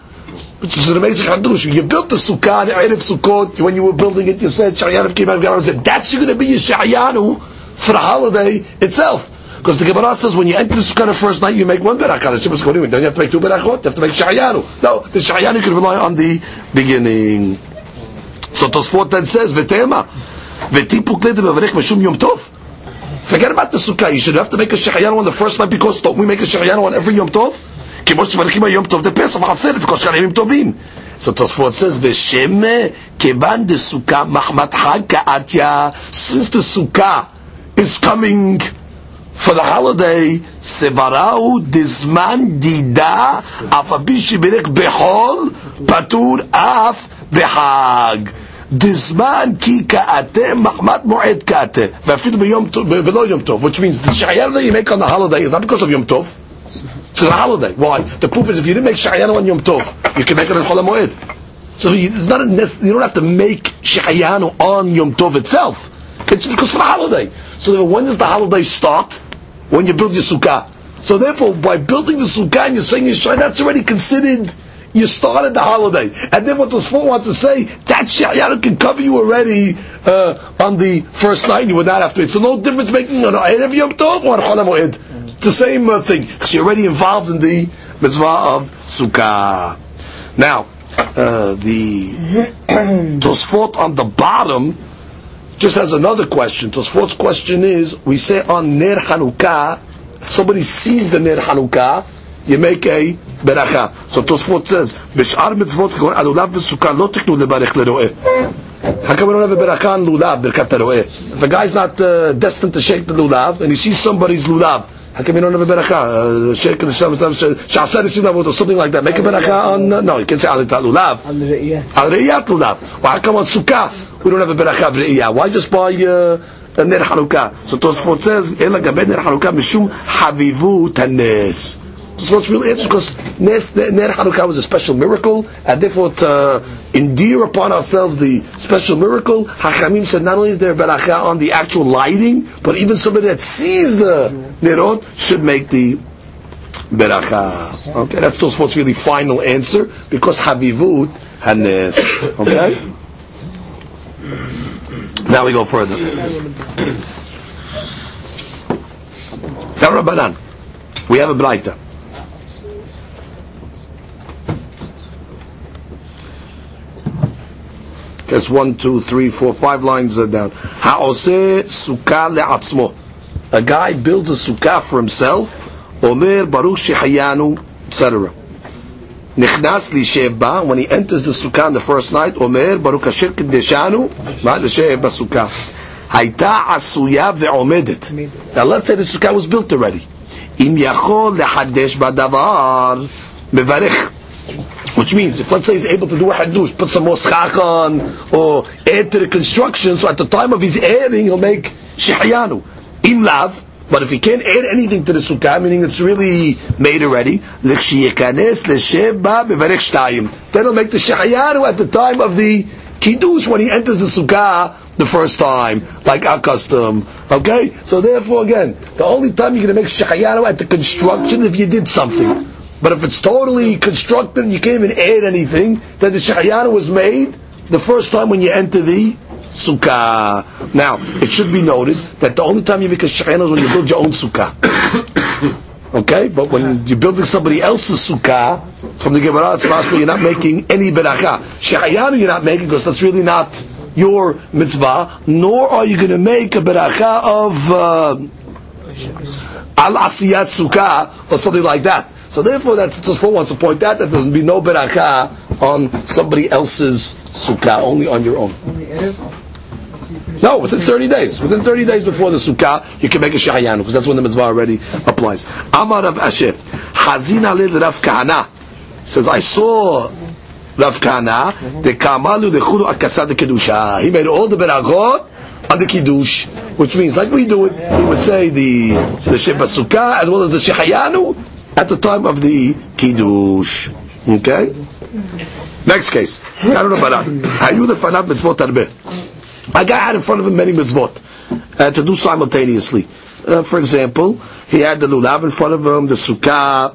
Which is an amazing hadush. You built the sukkah, the erev sukkot. When you were building it, you said sha'yan came out and said that's going to be your sha'yanu for the holiday itself. Because the Gemara says when you enter the sukkah the first night, you make one berakah. The Shabbos Kodim. Then you have to make two berakot. You have to make shayanu. No, the shayanu can rely on the beginning. So Tosfot then says, "V'tema, v'tipu klei de'mavrech meshum yom tov." Forget about the sukkah. You should have to make a shayanu on the first night because don't we make a shayanu on every yom tov? כמו שמברכים היום טוב דפסח ועצרת וכל שאר הימים טובים. So Tosfot says, ושם כיוון דסוכה מחמת חג כאתיה, since the sukkah is coming for the holiday, Sevarau Dizman Dida Afabi Shibirek Behol Patur Af Behag. Dizman ki ka'ate mahmat moed ka'ate. V'afidu b'yom tov, b'lo yom tov. Which means the shayar that you make on the holiday is not because of yom tov. It's a holiday. Why? The proof is if you didn't make shayar on yom tov, you can make it on chol moed. So it's not a, you don't have to make shayanu on Yom Tov itself. It's because of the holiday. So when does the holiday start? When you build your sukkah. So therefore, by building the sukkah and you're saying Yishai, that's already considered you started the holiday. And then what the Tosfot wants to say, that Sha'yanu can cover you already uh, on the first night, you would not have to eat. So no difference making an Erev Yom Tov or Chol. It's the same uh, thing, because you're already involved in the mitzvah of Sukkah. Now, uh, the Tosfot on the bottom just as another question, Tosfot's question is, we say on Ner Hanukkah, if somebody sees the Ner Hanukkah, you make a beracha. So Tosfot says, "Bishar mitzvot kol alulav v'sukkah lo tiknu lebarich leroeh." How come we don't have a beracha on lulav berkat leroeh? If a guy's not uh, destined to shake the lulav and he sees somebody's lulav, how come we don't have a beracha? Shake the shem shasar isim lavot or something like that. Make a beracha on uh, no, you can say al lulav, alreiyat lulav. Or how come on sukkah? We don't have a beracha of re'iyah? Why just buy, uh, ner Hanukkah. So Tosfot says, "Ela gabe ner Hanukkah mishum havivu tanes." So it's really interesting because Ner Hanukkah was a special miracle, and therefore to uh, endear upon ourselves the special miracle, Hachamim said not only is there beracha on the actual lighting, but even somebody that sees the Nerot should make the beracha. Okay, that's Tosfot's really final answer, because Havivut Hanes. Okay? Now we go further. Rabbanan. We have a Braita. That's one, two, three, four, five lines are down. Ha'oseh sukkah le'atzmo. A guy builds a sukkah for himself. Omer baruch shehayanu, etc. Nichnas li sheba. When he enters the sukkah the first night, Omer baruch asher kedeshanu, ma l'sheb sukkah. Hayta asuya ve'omedet. Now let's say the sukkah was built already. Im yachol lehadesh badavar, mevarich. Which means, if let's say he's able to do a hadush, put some more schach on, or add to the construction, so at the time of his adding, he'll make shihayanu. Im lav, but if he can't add anything to the sukkah, meaning it's really made already, then he'll make the shihayanu at the time of the kiddush when he enters the sukkah the first time, like our custom. Okay? So therefore, again, the only time you're going to make shihayanu at the construction if you did something. But if it's totally constructed, you can't even add anything, then the shayana was made the first time when you enter the sukkah. Now, it should be noted that the only time you make a shayana is when you build your own sukkah. okay? But when you're building somebody else's sukkah, from the Gemara, it's possible you're not making any beracha. Shayana you're not making because that's really not your mitzvah, nor are you going to make a beracha of uh, al asiyat sukkah or something like that. So therefore, that's Tosfot wants to point out that there's be no beracha on somebody else's sukkah, only on your own. No, within 30 days. Within 30 days before the sukkah, you can make a shahayanu, because that's when the mitzvah already applies. Amar Rav Ashi, Hazina lil Rav Kahana, says, I saw Rav Kahana, the Kamalu the Chudu Akasad the Kedusha. He made all the berachot on the Kiddush, which means, like we do it, he would say the, the Sheba Sukkah, as well as the Shahayanu, at the time of the kiddush. Okay? Next case. I don't know about that. mitzvot A guy had in front of him many mitzvot uh, to do simultaneously. Uh, for example, he had the lulav in front of him, the sukkah,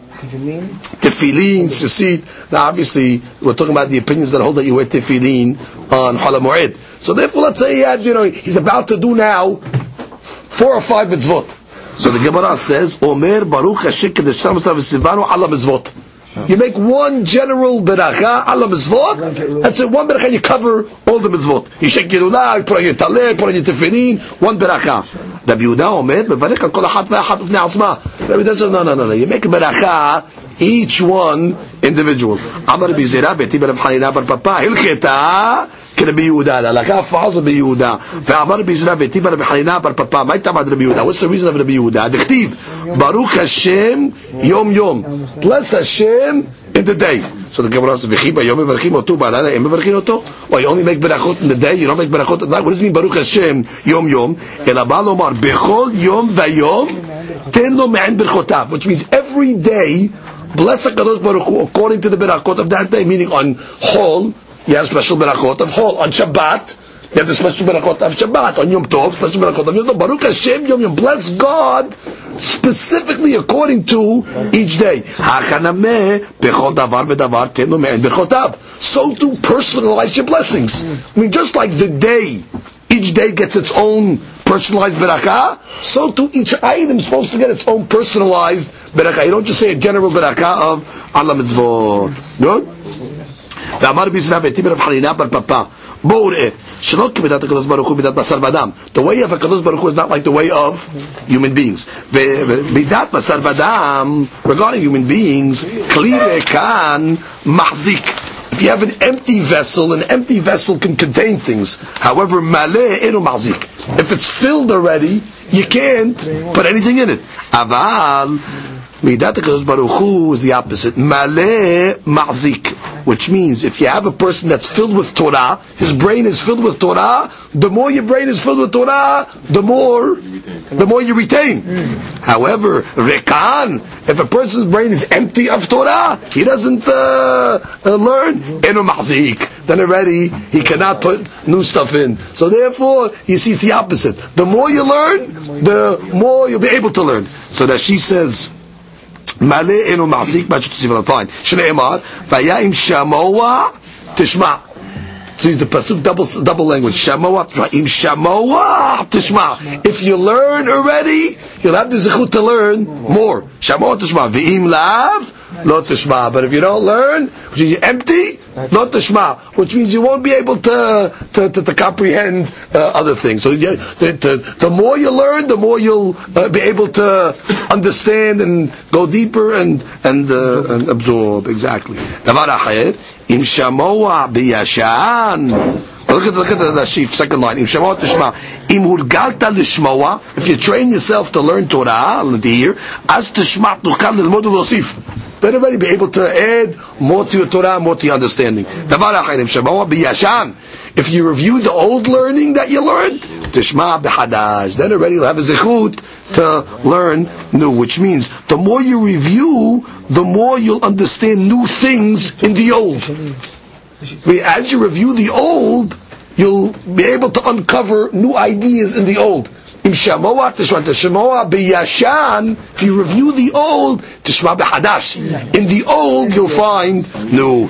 tefillin, you see. Now, obviously, we're talking about the opinions that hold that you wear tefillin on Halamoed. So therefore, let's say he had, you know, he's about to do now four or five mitzvot. So the Gemara says, Omer Baruch Hashem Kedesham Sivanu Ala Mizvot. You make one general beracha ala mitzvot. That's it. One beracha you cover all the mitzvot. You shake your ulah, you put on your taleh, put on your tefillin. One beracha. Rabbi Yehuda Omer mevarich al kol achat ve'achat b'nei atzma. Rabbi Yehuda says no no no no. You make a beracha each one individual. Amar b'zera beti b'rab Hanina bar Papa hilcheta que Rabbi Yehuda. The halacha falls on Rabbi Yehuda. Ve'amar Rabbi Yisrael v'ti bar B'chaina bar Papa. My time Rabbi Yehuda. What's the reason of Rabbi Yehuda? Dechtiv. Baruch in the day. So the Gemara says, "V'chi ba'yom mevarchim oto ba'alala em mevarchim oto." Why you only make berachot in the day? You don't make berachot at night. What does it mean? Baruch Hashem Yom Yom. Ela ba'alomar bechol Yom va'yom ten lo me'en berchotav, which means every day. Bless HaKadosh Baruch according to the Berakot of that day, meaning on Chol, you have special berachot of Hol. On Shabbat, you have the special berachot of Shabbat. On Yom Tov, special berachot of Yom Tov. Baruch Hashem Yom Yom. Bless God specifically according to each day. So to personalize your blessings. I mean, just like the day, each day gets its own personalized berakah, so too each item is supposed to get its own personalized berakah. You don't just say a general berakah of Allah mitzvot. Good? ואמר ביזנא והתיב רב חנינא בר פפא בואו ראה שלא כמידת הקדוש ברוך הוא מידת בשר ודם the way of הקדוש ברוך הוא is not like the way of human beings ומידת בשר ודם regarding human beings כלי כאן מחזיק if you have an empty vessel, an empty vessel can contain things. However, maleh enu mahzik. If it's filled already, you can't put anything in it. Aval, midat Baruch Hu is the opposite. Maleh mahzik which means if you have a person that's filled with Torah, his brain is filled with Torah, the more your brain is filled with Torah, the more the more you retain. However, Rekan, if a person's brain is empty of Torah, he doesn't uh, uh, learn, then already he cannot put new stuff in. So therefore, you see it's the opposite. The more you learn, the more you'll be able to learn. So that she says, מלא אינו מחזיק מה שתוסיף עליו. fine. שנאמר, והיה אם שמוע תשמע. So he's the pasuk double double language. Shamoah, im shamoah tishma. If you learn already, you'll have the zechut to learn more. Shamoah tishma. V'im lav lo tishma. But if you don't learn, which is empty, not the Shema, which means you won't be able to to, to, to comprehend uh, other things. So the, the, the, more you learn, the more you'll uh, be able to understand and go deeper and and, uh, and absorb. Exactly. Davar im shamoa biyashan. Look at look at the, sheaf second line. Im shamoa tishma. Im hurgalta lishmoa. If you train yourself to learn Torah, to hear, as tishma tukal lilmod losif. Then already be able to add more to your Torah, more to your understanding. If you review the old learning that you learned, tishma b'hadash, then already you'll have a zechut to learn new, which means the more you review, the more you'll understand new things in the old. As you review the old, you'll be able to uncover new ideas in the old. Im shamoa tishma tishmoa biyashan. If you review the old, tishma b'hadash. In the old, you'll find new.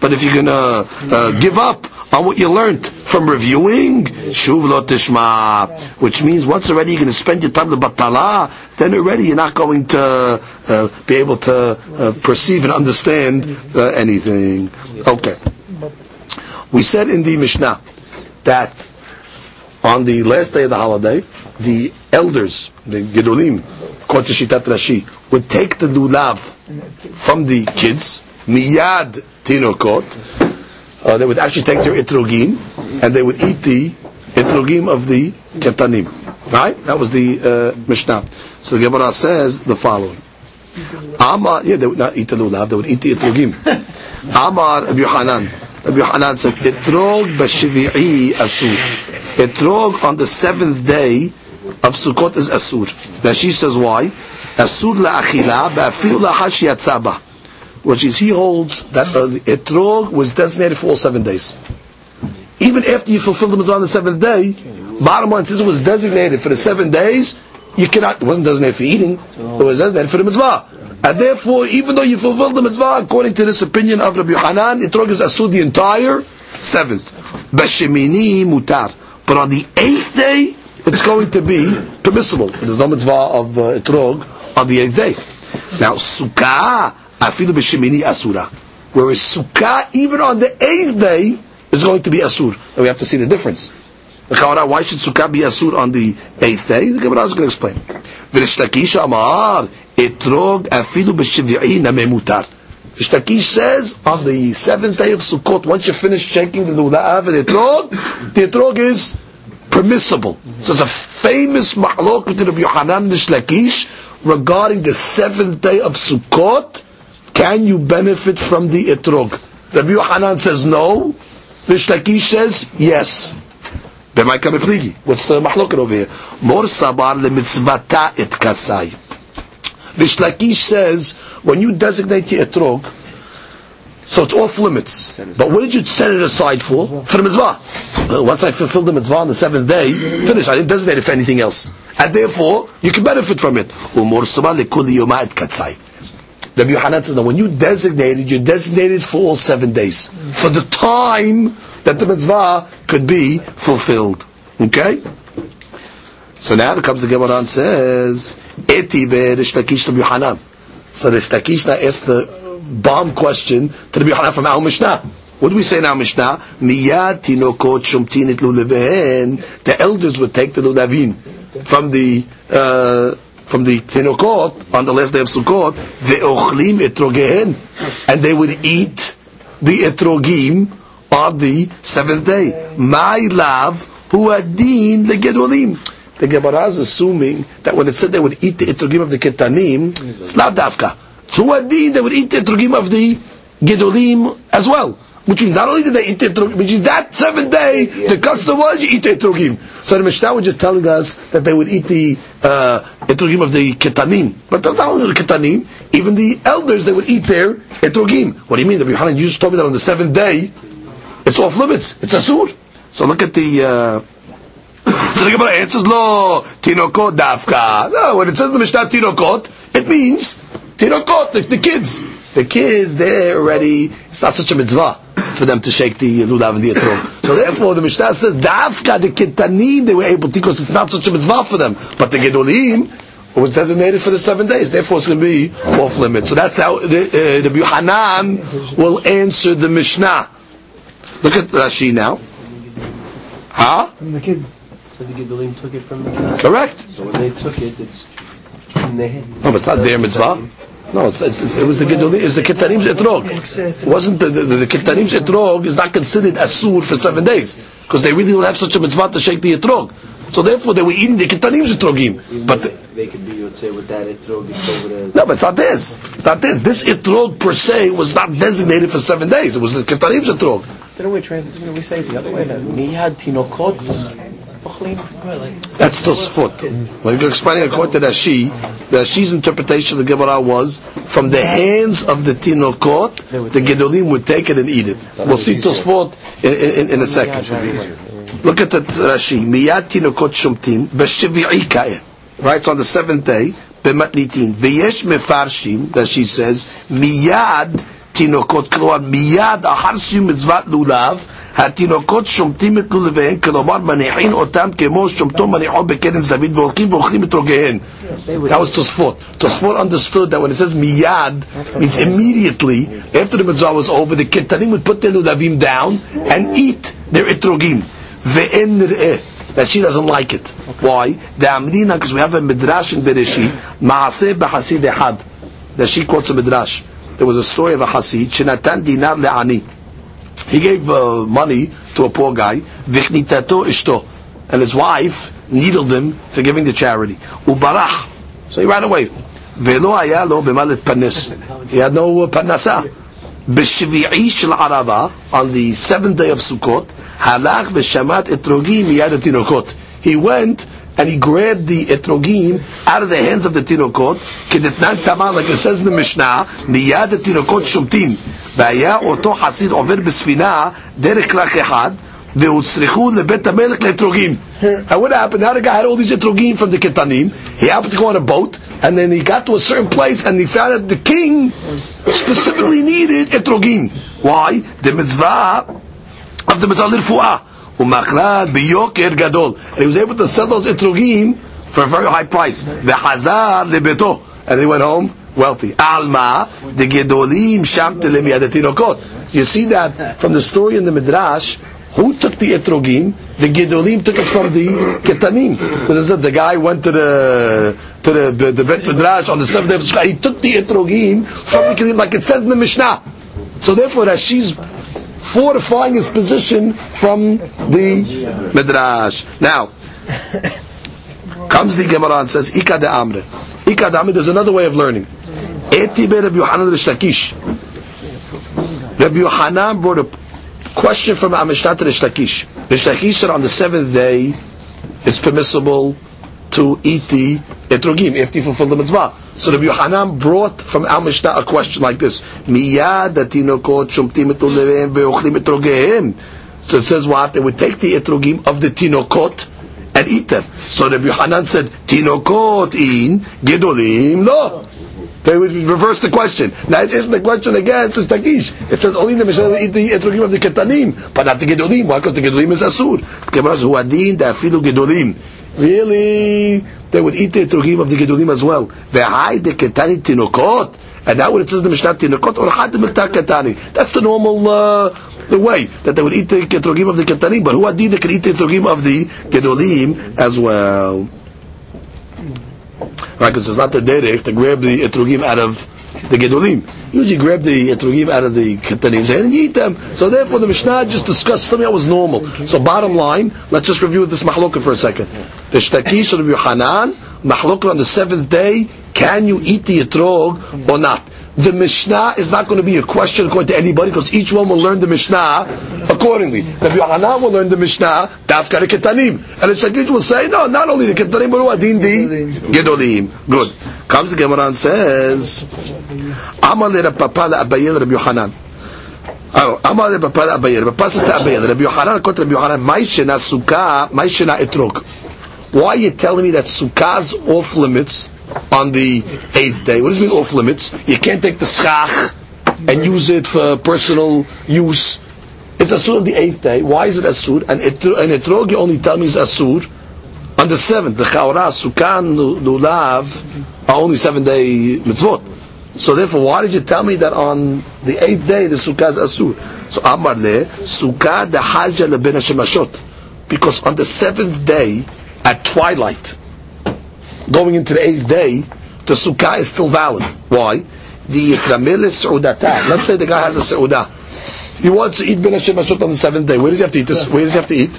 But if you're gonna uh, give up on what you learned from reviewing, shuv lo tishma, which means once already you're to spend your time to batala, then already you're not going to uh, be able to uh, perceive and understand uh, anything. Okay. We said in the Mishnah that on the last day of the holiday, the elders, the Gedolim, according to Shitat Rashi, would take the lulav from the kids, miyad tinokot, uh, they would actually take their itrogim, and they would eat the itrogim of the ketanim. Right? That was the uh, Mishnah. So the Gemara says the following. Amar, yeah, they would not eat the lulav, they would eat the itrogim. Amar Rabbi Yohanan. Rabbi Yohanan said, Etrog b'shivi'i asur. Etrog on the seventh day of Sukkot is asur. She says why? Asur la'achila ba'afil la'hash yatzaba. Which is, he holds that uh, etrog was designated for all seven days. Even after you fulfill the mitzvah on the seventh day, bottom line, since it was designated for the seven days, you cannot, it wasn't designated for eating, it was designated for the mitzvah. And therefore, even though you fulfill the mitzvah, according to this opinion of Rabbi Yohanan, is asur the entire seventh. Bashemini mutar. But on the eighth day, it's going to be permissible. There's no mitzvah of uh, etrog on the eighth day. Now, sukkah, afilu b'shemini asura. Whereas sukkah, even on the eighth day, is going to be asur. And we have to see the difference. Why should sukkah be asur on the eighth day? The Gemara is going to explain. Etrog afilu b'shevii namemutar. Rish Lakish says on the seventh day of Sukkot, once you finish shaking the lulav and etrog, the etrog is permissible. So it's a famous mahlok between Rabbi Yohanan and Rish Lakish regarding the seventh day of Sukkot. Can you benefit from the etrog? Rabbi Yohanan says no. Rish Lakish says yes. What's the mahlok over here? Mor sabar lemitzvata et kasai. Rish Lakish says, when you designate your etrog, so it's off limits. But what did you set it aside for? For the mitzvah. once I fulfilled the mitzvah on the seventh day, finish. I didn't designate it for anything else. And therefore, you can benefit from it. Rabbi Yohanan says, no, when you designated, you designated for all seven days. For the time that the mitzvah could be fulfilled. Okay? So now it comes the Gemara and says, Eti Rish Lakish Rabbi Yohanan. So Rish Lakish now asked the bomb question to Rabbi Yohanan from our Mishnah. What do we say in our Mishnah? Miyad tinokot shumtin et lulevehen. The elders would take the lulavim from the uh, from the tinokot on the last day of Sukkot. Ve'ochlim etrogehen, and they would eat the etrogim on the seventh day. My love, who adin legedolim. The Gemara is assuming that when it said they would eat the etrogim of the ketanim, it's not dafka. So adin they would eat the etrogim of the gedolim as well. Which means not only did they eat the etrogim, which is that seventh day, the custom was you eat the etrogim. So the Mishnah was just telling us that they would eat the uh, etrogim of the ketanim. But that's not only the ketanim, even the elders, they would eat their etrogim. What do you mean? The Yohanan, you just told me that on the seventh day, it's off limits. It's a sur. So look at the. Uh, so the Gemara answers, "Lo tinokot dafka." No, when it says the Mishnah tinokot, it means tinokot, the, the kids. The kids, they're already. It's not such a mitzvah for them to shake the lulav and the etrog. So therefore, the Mishnah says dafka the kitanim they were able to because it's not such a mitzvah for them. But the gedolim was designated for the seven days. Therefore, it's going to be off limits. So that's how the, uh, Hanan will answer the Mishnah. Look at Rashi now. Huh? From the kids. So the Gedolim took it from the kids. Correct. So when they took it, it's in their hand. No, but it's not their mitzvah. No, it's, it's, it's, it was the Gedolim, it was the Ketanim's etrog. It wasn't the, the, the Ketanim's etrog is not considered asur for seven days because they really don't have such a mitzvah to shake the etrog. So therefore, they were eating the Ketanim's etrogim. But the, they could be, let's say, with that etrog, it's over there. no, but it's not this. It's not this. This etrog per se was not designated for seven days. It was the Ketanim's etrog. Didn't we, trans- didn't we say the other way that miyad tinokot ochlim? That's Tosfot. When you're explaining according to Rashi, Rashi's interpretation of the Gemara was from the hands of the Tinokot, the Gedolim would take it and eat it. We'll see Tosfot in, in, in a second. Look at that Rashi. Miyat Tinokot Shumtim, Beshivi'i Kaya. Right, on the seventh day, Bematnitin. V'yesh Mefarshim, that she says, Miyad Tinokot, Miyad Aharsim Mitzvat Lulav, התינוקות שומטים את לולביהם, כלומר מניחים אותם כמו שומטו מניחו בקרן זווית והולכים ואוכלים את רוגיהן. That was Tosfot. Tosfot understood that when it says miyad, means immediately, after the mitzvah was over, the ketanim would put their lulavim down and eat their etrogim. Ve'en nir'eh. That she doesn't like it. Why? The Amrina, because we have a midrash in Bereshit, Maaseh b'hasid ehad. That she quotes a midrash there was a story of a Hasid, Shinatan dinar le'ani. He gave uh, money to a poor guy, Vichnitato ishto, and his wife needled him for giving the charity. Ubarach. So he ran away. Velo haya lo b'malet panis. He had no uh, panasa. B'shvi'i shel arava, on the seventh day of Sukkot, halach v'shamat etrogim miyad tinokot. He went and he grabbed the etrogim out of the hands of the tinokot, kedetnan tamar, like it says in the Mishnah, miyad tinokot shumtin, והיה אותו חסיד עובר בספינה דרך כרך אחד, והוצרכו לבית המלך לאתרוגים. And what happened? Now the guy had all these etrogim from the ketanim. He happened to go on a boat, and then he got to a certain place, and he found that the king specifically needed etrogim. Why? The mitzvah of the mitzvah lirfu'ah. And he was able to sell those etrogim for a very high price. V'hazar lebeto. And he went home wealthy. Alma, the gedolim sham tinokot. You see that from the story in the Midrash, who took the etrogim? The gedolim took it from the ketanim. Because said the guy went to the to the the Bet Midrash on the seventh day of Sukkot. He took the etrogim from the ketanim, like it says in the Mishnah. So therefore, Rashi's fortifying his position from the Midrash. Now, comes the Gemara and says, Ika de Amre. Ika de Amre, there's another way of learning. Eti be Rabbi Yohanan Rishlakish. Rabbi Yohanan brought a question from Amishtat Rishlakish. Rishlakish said on the seventh day, it's permissible to eat the etrogim after you fulfill the mitzvah. So Rabbi Yohanan brought from Al Mishnah a question like this: Miyad atinokot shumtim et uleveim ve'ochlim etrogehem. So it says what? They would take the etrogim of the tinokot and eat them. So Rabbi Yohanan said, tinokot in, gedolim no. They would reverse the question. Now it's asking the question again, says Takish. It says only the Mishnah eat the etrogim of the ketanim, but not the gedolim. Why? Because the gedolim is asur. The Gemara says, huadin da'afilu gedolim. Really? They would eat the etrogim of the gedolim as well. V'hai de ketani tinokot. And now what it says the Mishnah tinokot or chad ketani. That's the normal uh, the way that they would eat the etrogim of the ketanim. But who adin they can eat the etrogim of the gedolim as well. Right, because it's not the derech to grab the etrogim out of the gedolim. Usually grab the etrogim out of the ketanim and eat them. So therefore the Mishnah just discussed something that was normal. So bottom line, let's just review this mahloka for a second. The shtakish of Yohanan, mahloka on the seventh day, can you eat the etrog or not? The Mishnah is not going to be a question according to anybody because each one will learn the Mishnah accordingly. Rabbi Yohanan will learn the Mishnah, Dafka Ketanim. And the Shakish will say, no, not only the Ketanim, but Adin di Gedolim. Good. Comes the Gemara and says, Amal le Papa le Abayel Rabbi Yohanan. Oh, Abayel. Papa says to Abayel, Rabbi Yohanan, according to Rabbi Yohanan, Mai Shena Sukkah, Mai Shena Etrog. Why are you telling me that Sukkah's off limits on the eighth day. What does it mean off limits? You can't take the schach and use it for personal use. It's asur on the eighth day. Why is it asur? And, it, and etrog you only tell me is asur on the seventh. The chaura, sukan, lulav are only seven day mitzvot. So therefore, why did you tell me that on the eighth day the sukkah is asur? So amar le sukkah the haja leben shemashot. Because on the seventh day at twilight, going into the eighth day, the sukkah is still valid. Why? The yitramil is. Let's say the guy has a su'udah. He wants to eat ben Hashem on the seventh day. Where does he have to eat this? Where does he have to eat?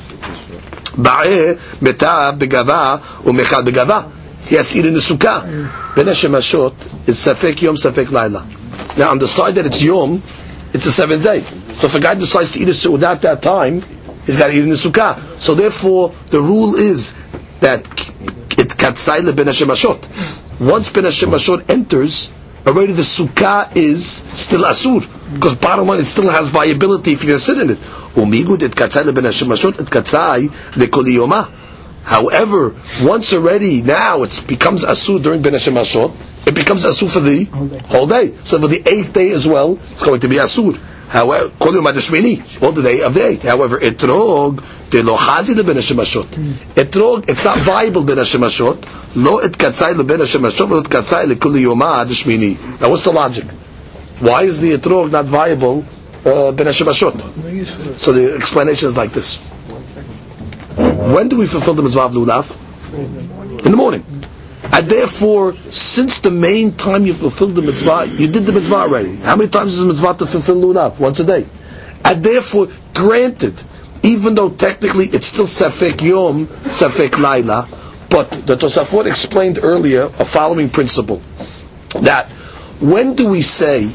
Ba'eh meta begava umechal begava. He has to eat in the sukkah. Ben Hashem is safek yom safek laila. Now on the side that it's yom, it's the seventh day. So if a guy decides to eat a su'udah at that time, he's got to eat in the sukkah. So therefore, the rule is that le ben hashemashot. Once ben hashemashot enters, already the sukkah is still asur because bottom line it still has viability if to sit in it. Umigud it katzai le ben hashemashot it katzai le koliyoma. However, once already now it becomes asur during ben hashemashot, it becomes asur for the whole day. So for the eighth day as well, it's going to be asur. However, all the day of the eighth. However, etrog le ben hashemashot. Etrog, it's not viable. Lo et katzai le ben hashemashot, lo et katzai le kuli yoma. Now what's the logic? Why is the etrog not viable uh, hashemashot? So the explanation is like this. When do we fulfill the mitzvah of lulav? In the morning. And therefore, since the main time you fulfilled the mitzvah, you did the mitzvah already. How many times is the mitzvah to fulfill lulav? Once a day. And therefore, granted, even though technically it's still Safek Yom, Safek Laila, but the Tosafot explained earlier a following principle that when do we say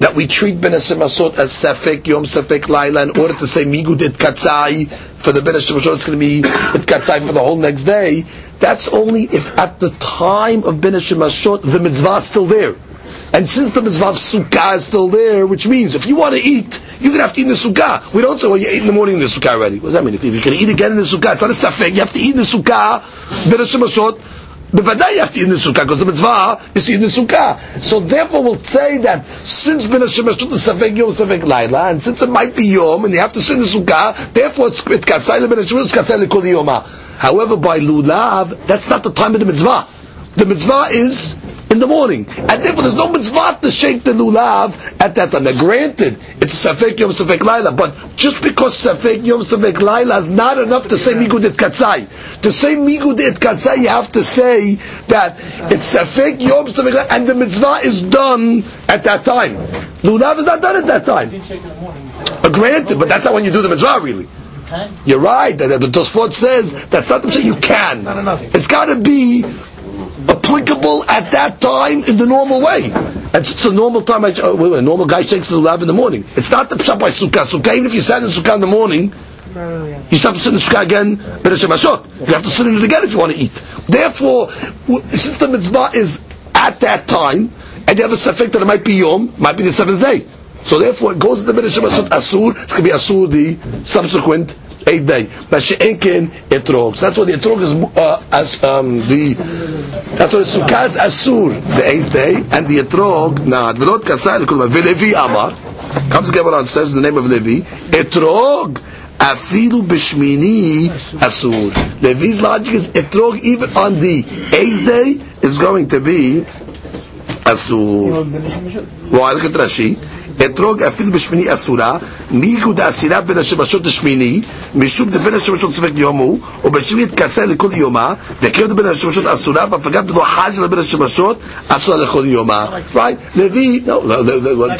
that we treat Ben Masot as Safek Yom, Safek Laila in order to say Migud et Katzai for the Ben Masot it's going to be et Katzai for the whole next day? That's only if at the time of Ben Masot the mitzvah is still there. And since the mitzvah of sukkah is still there, which means if you want to eat, you're going to have to eat in the sukkah. We don't say, well, you ate in the morning in the sukkah already. What does that mean? If you can eat again in the sukkah, it's not a safek. You have to eat in the sukkah, b'nashim ashot, Bevadai you have to eat in the sukkah because the mitzvah is to eat in the sukkah. So therefore we'll say that since ben Hashem is safek yom safek laila, and since it might be yom and you have to sit in the sukkah, therefore it's it katzai ben Hashem it's katzai lekol yoma. However, by lulav, that's not the time of the mitzvah. The mitzvah is in the morning. And therefore there's no mitzvah to shake the lulav at that time. Now granted, it's Safek Yom Safek Laila, but just because Safek Yom Safek Laila is not enough to say Migud et Katzai. To say Migud et Katzai, you have to say that it's Safek Yom Safek Laila, and the mitzvah is done at that time. Lulav is not done at that time. But granted, but that's not when you do the mitzvah really. You're right. The, Tosfot says that's not the say you can. Not enough. It's got to be applicable at that time in the normal way. And it's a normal time. Uh, a normal guy shakes the lulav in the morning. It's not the pshat by sukkah. Sukkah, even if you sat in sukkah in the morning, you still have to sit in sukkah again. You have to sit in it again if you want to eat. Therefore, since the mitzvah is at that time, and you have a safek that it might be yom, might be the seventh day. So therefore, it goes to the Shemashot Asur. It's going to be Asur the subsequent eighth day. But Mashi'enkin etrog. That's what the etrog is uh, as um, the that's why the sukkah is Asur the eighth day, and the etrog nah. V'lot kasai l'kulma v'levi amar comes Gemara and says in the name of Levi etrog. Afilu b'shmini asur. Levi's logic is etrog even on the eighth day is going to be asur. Why? Look at Rashi. אתרוג אפילו בשמיני אסורה, מיגו דאסירה בין השמשות לשמיני, משום דבין השמשות ספק יום הוא, ובשמיני יתכסה לכל יומה, וקרב בין השמשות אסורה, והפגת דלא חזר בין השמשות אסורה לכל יומה. Right? Levi, no,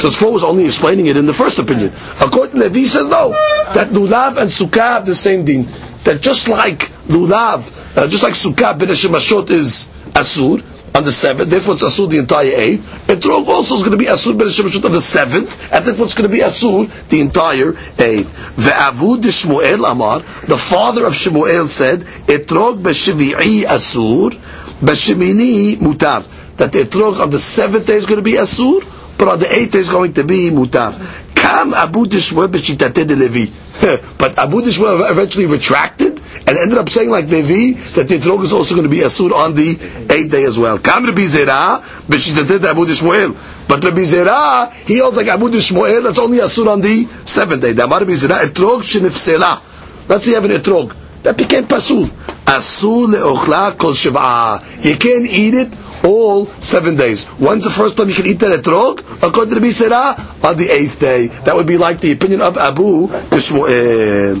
Tosfo was only explaining it in the first opinion. According to Levi, he says no, that Lulav and Sukkah have the same din. That just like Lulav, uh, just like Sukkah, bin Hashemashot is Asur, on the seventh, therefore it's asur the entire eight. Etrog also is going to be asur ben Shemashut on the seventh, and therefore it's going to be asur the entire eight. Ve'avud Shmuel Amar, the father of Shmuel said, Etrog b'shevi'i asur, b'shemini mutar. That the etrog on the seventh day is going to be asur, but on the eighth day is going to be mutar. Kam Abu Dishmuel b'shitate de Levi. But Abu Dishmuel eventually retracted and ended up saying like Levi that the etrog is also going to be asur on the eighth day as well. Kam Rabbi Zera b'shitate de Abu Dishmuel. But Rabbi Zera, he holds like Abu Dishmuel, that's only asur on the seventh day. Damar Rabbi Zera, etrog shenifsela. Let's you have an etrog. That became pasul. Asur le'ochla kol shiv'ah. You can't eat it all seven days. When's the first time you can eat that etrog? According to the Bisera, on the eighth day. That would be like the opinion of Abu Ishmael.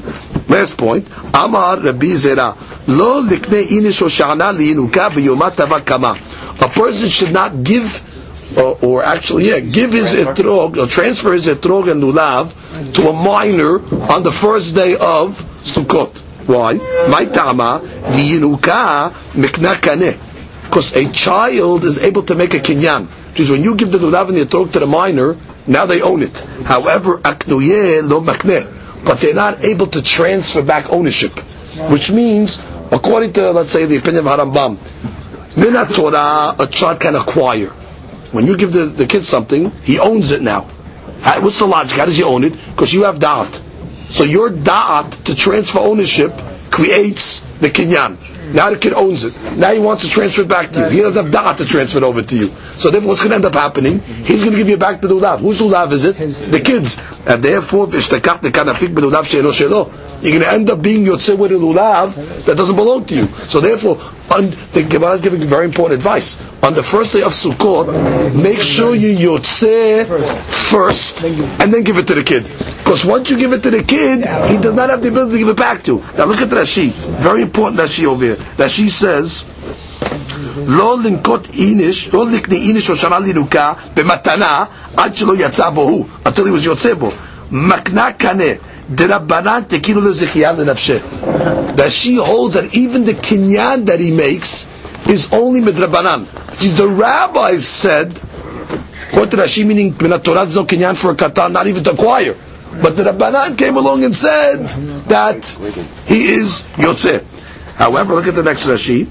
Last point. Amar Rabbi Zera. Lo likne inish o sha'ana liyinuka b'yomat kama. A person should not give or, or actually, yeah, give his etrog, or transfer his etrog and lulav to a minor on the first day of Sukkot. Why? My tama, the yinuka mikna kaneh because a child is able to make a kinyan. Is when you give the lulav and the etrog to the minor, now they own it. However, aknuye lo makneh, but they're not able to transfer back ownership. Which means, according to let's say the opinion of Harambam, minat Torah, a child can acquire. When you give the, the kid something, he owns it now. What's the logic? How does he own it? Because you have da'at. So your da'at to transfer ownership creates the kinyan. Now the kid owns it. Now he wants to transfer it back to you. He doesn't have da'at to transfer it over to you. So therefore what's going to end up happening? He's going to give you back the lulav. Whose lulav is it? The kids. And therefore, v'ishtakach dekanafik b'lulav she'elo she'lo. You're going to end up being yotzeh with a lulav that doesn't belong to you. So therefore, on, the Gemara is giving very important advice. On the first day of Sukkot, make sure you yotzeh first, and then give it to the kid. Because once you give it to the kid, he does not have the ability to give it back to you. Now look at Rashi. Very important Rashi over here. Rashi says, לא לנקוט איניש, לא לקנה איניש או שנה לינוקה במתנה עד שלא יצא בו הוא, until he was יוצא בו. מקנה קנה, That she holds that even the kinyan that he makes is only midrabanan. The rabbis said, according to Rashi, meaning Torah, there's no kinyan for a katan, not even to acquire. But the Rabbanan came along and said that he is Yotze. However, look at the next Rashi.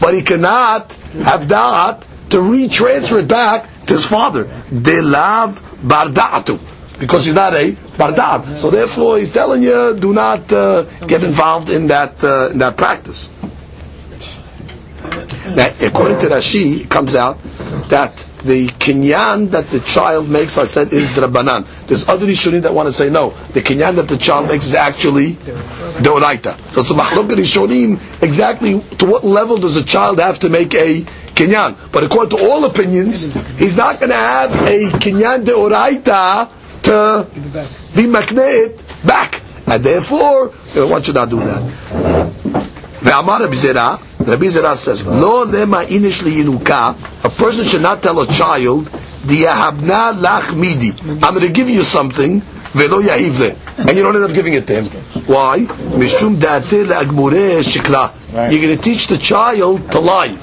But he cannot have da'at to retransfer it back to his father. De lav bar da'atu. Because he's not a bar da'at. So therefore, he's telling you, do not uh, get involved in that uh, in that practice. Now, according to Rashi, it comes out that the kinyan that the child makes, I said, is drabanan. There's other Rishonim that want to say no. The kinyan that the child makes is actually deoraita. So it's a machlok Rishonim. Exactly to what level does a child have to make a kinyan? But according to all opinions, he's not going to have a kinyan deoraita to be makneit back, and therefore one should not do that. Ve'amar Rabbi Zera, Rabbi Zera says, Lo lema inish liyinuka, a person should not tell a child, Diyahabna lach midi. I'm going to give you something, velo yahivle. And you don't end up giving it to him. Why? Mishum da'ate le'agmure shikla. You're going to teach the child to lie.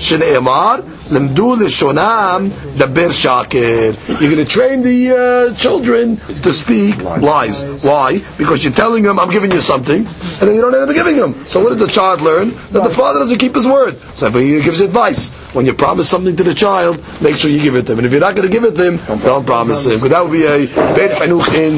Shne'emar, Lemdu lishonam daber shakir. You're going to train the uh, children to speak lies. Why? Because you're telling them, I'm giving you something, and then you don't end up giving them. So what did the child learn? That the father doesn't keep his word. So if he gives advice, when you promise something to the child, make sure you give it to him. And if you're not going to give it to him, don't promise him. Because that would be a beit hanuch in.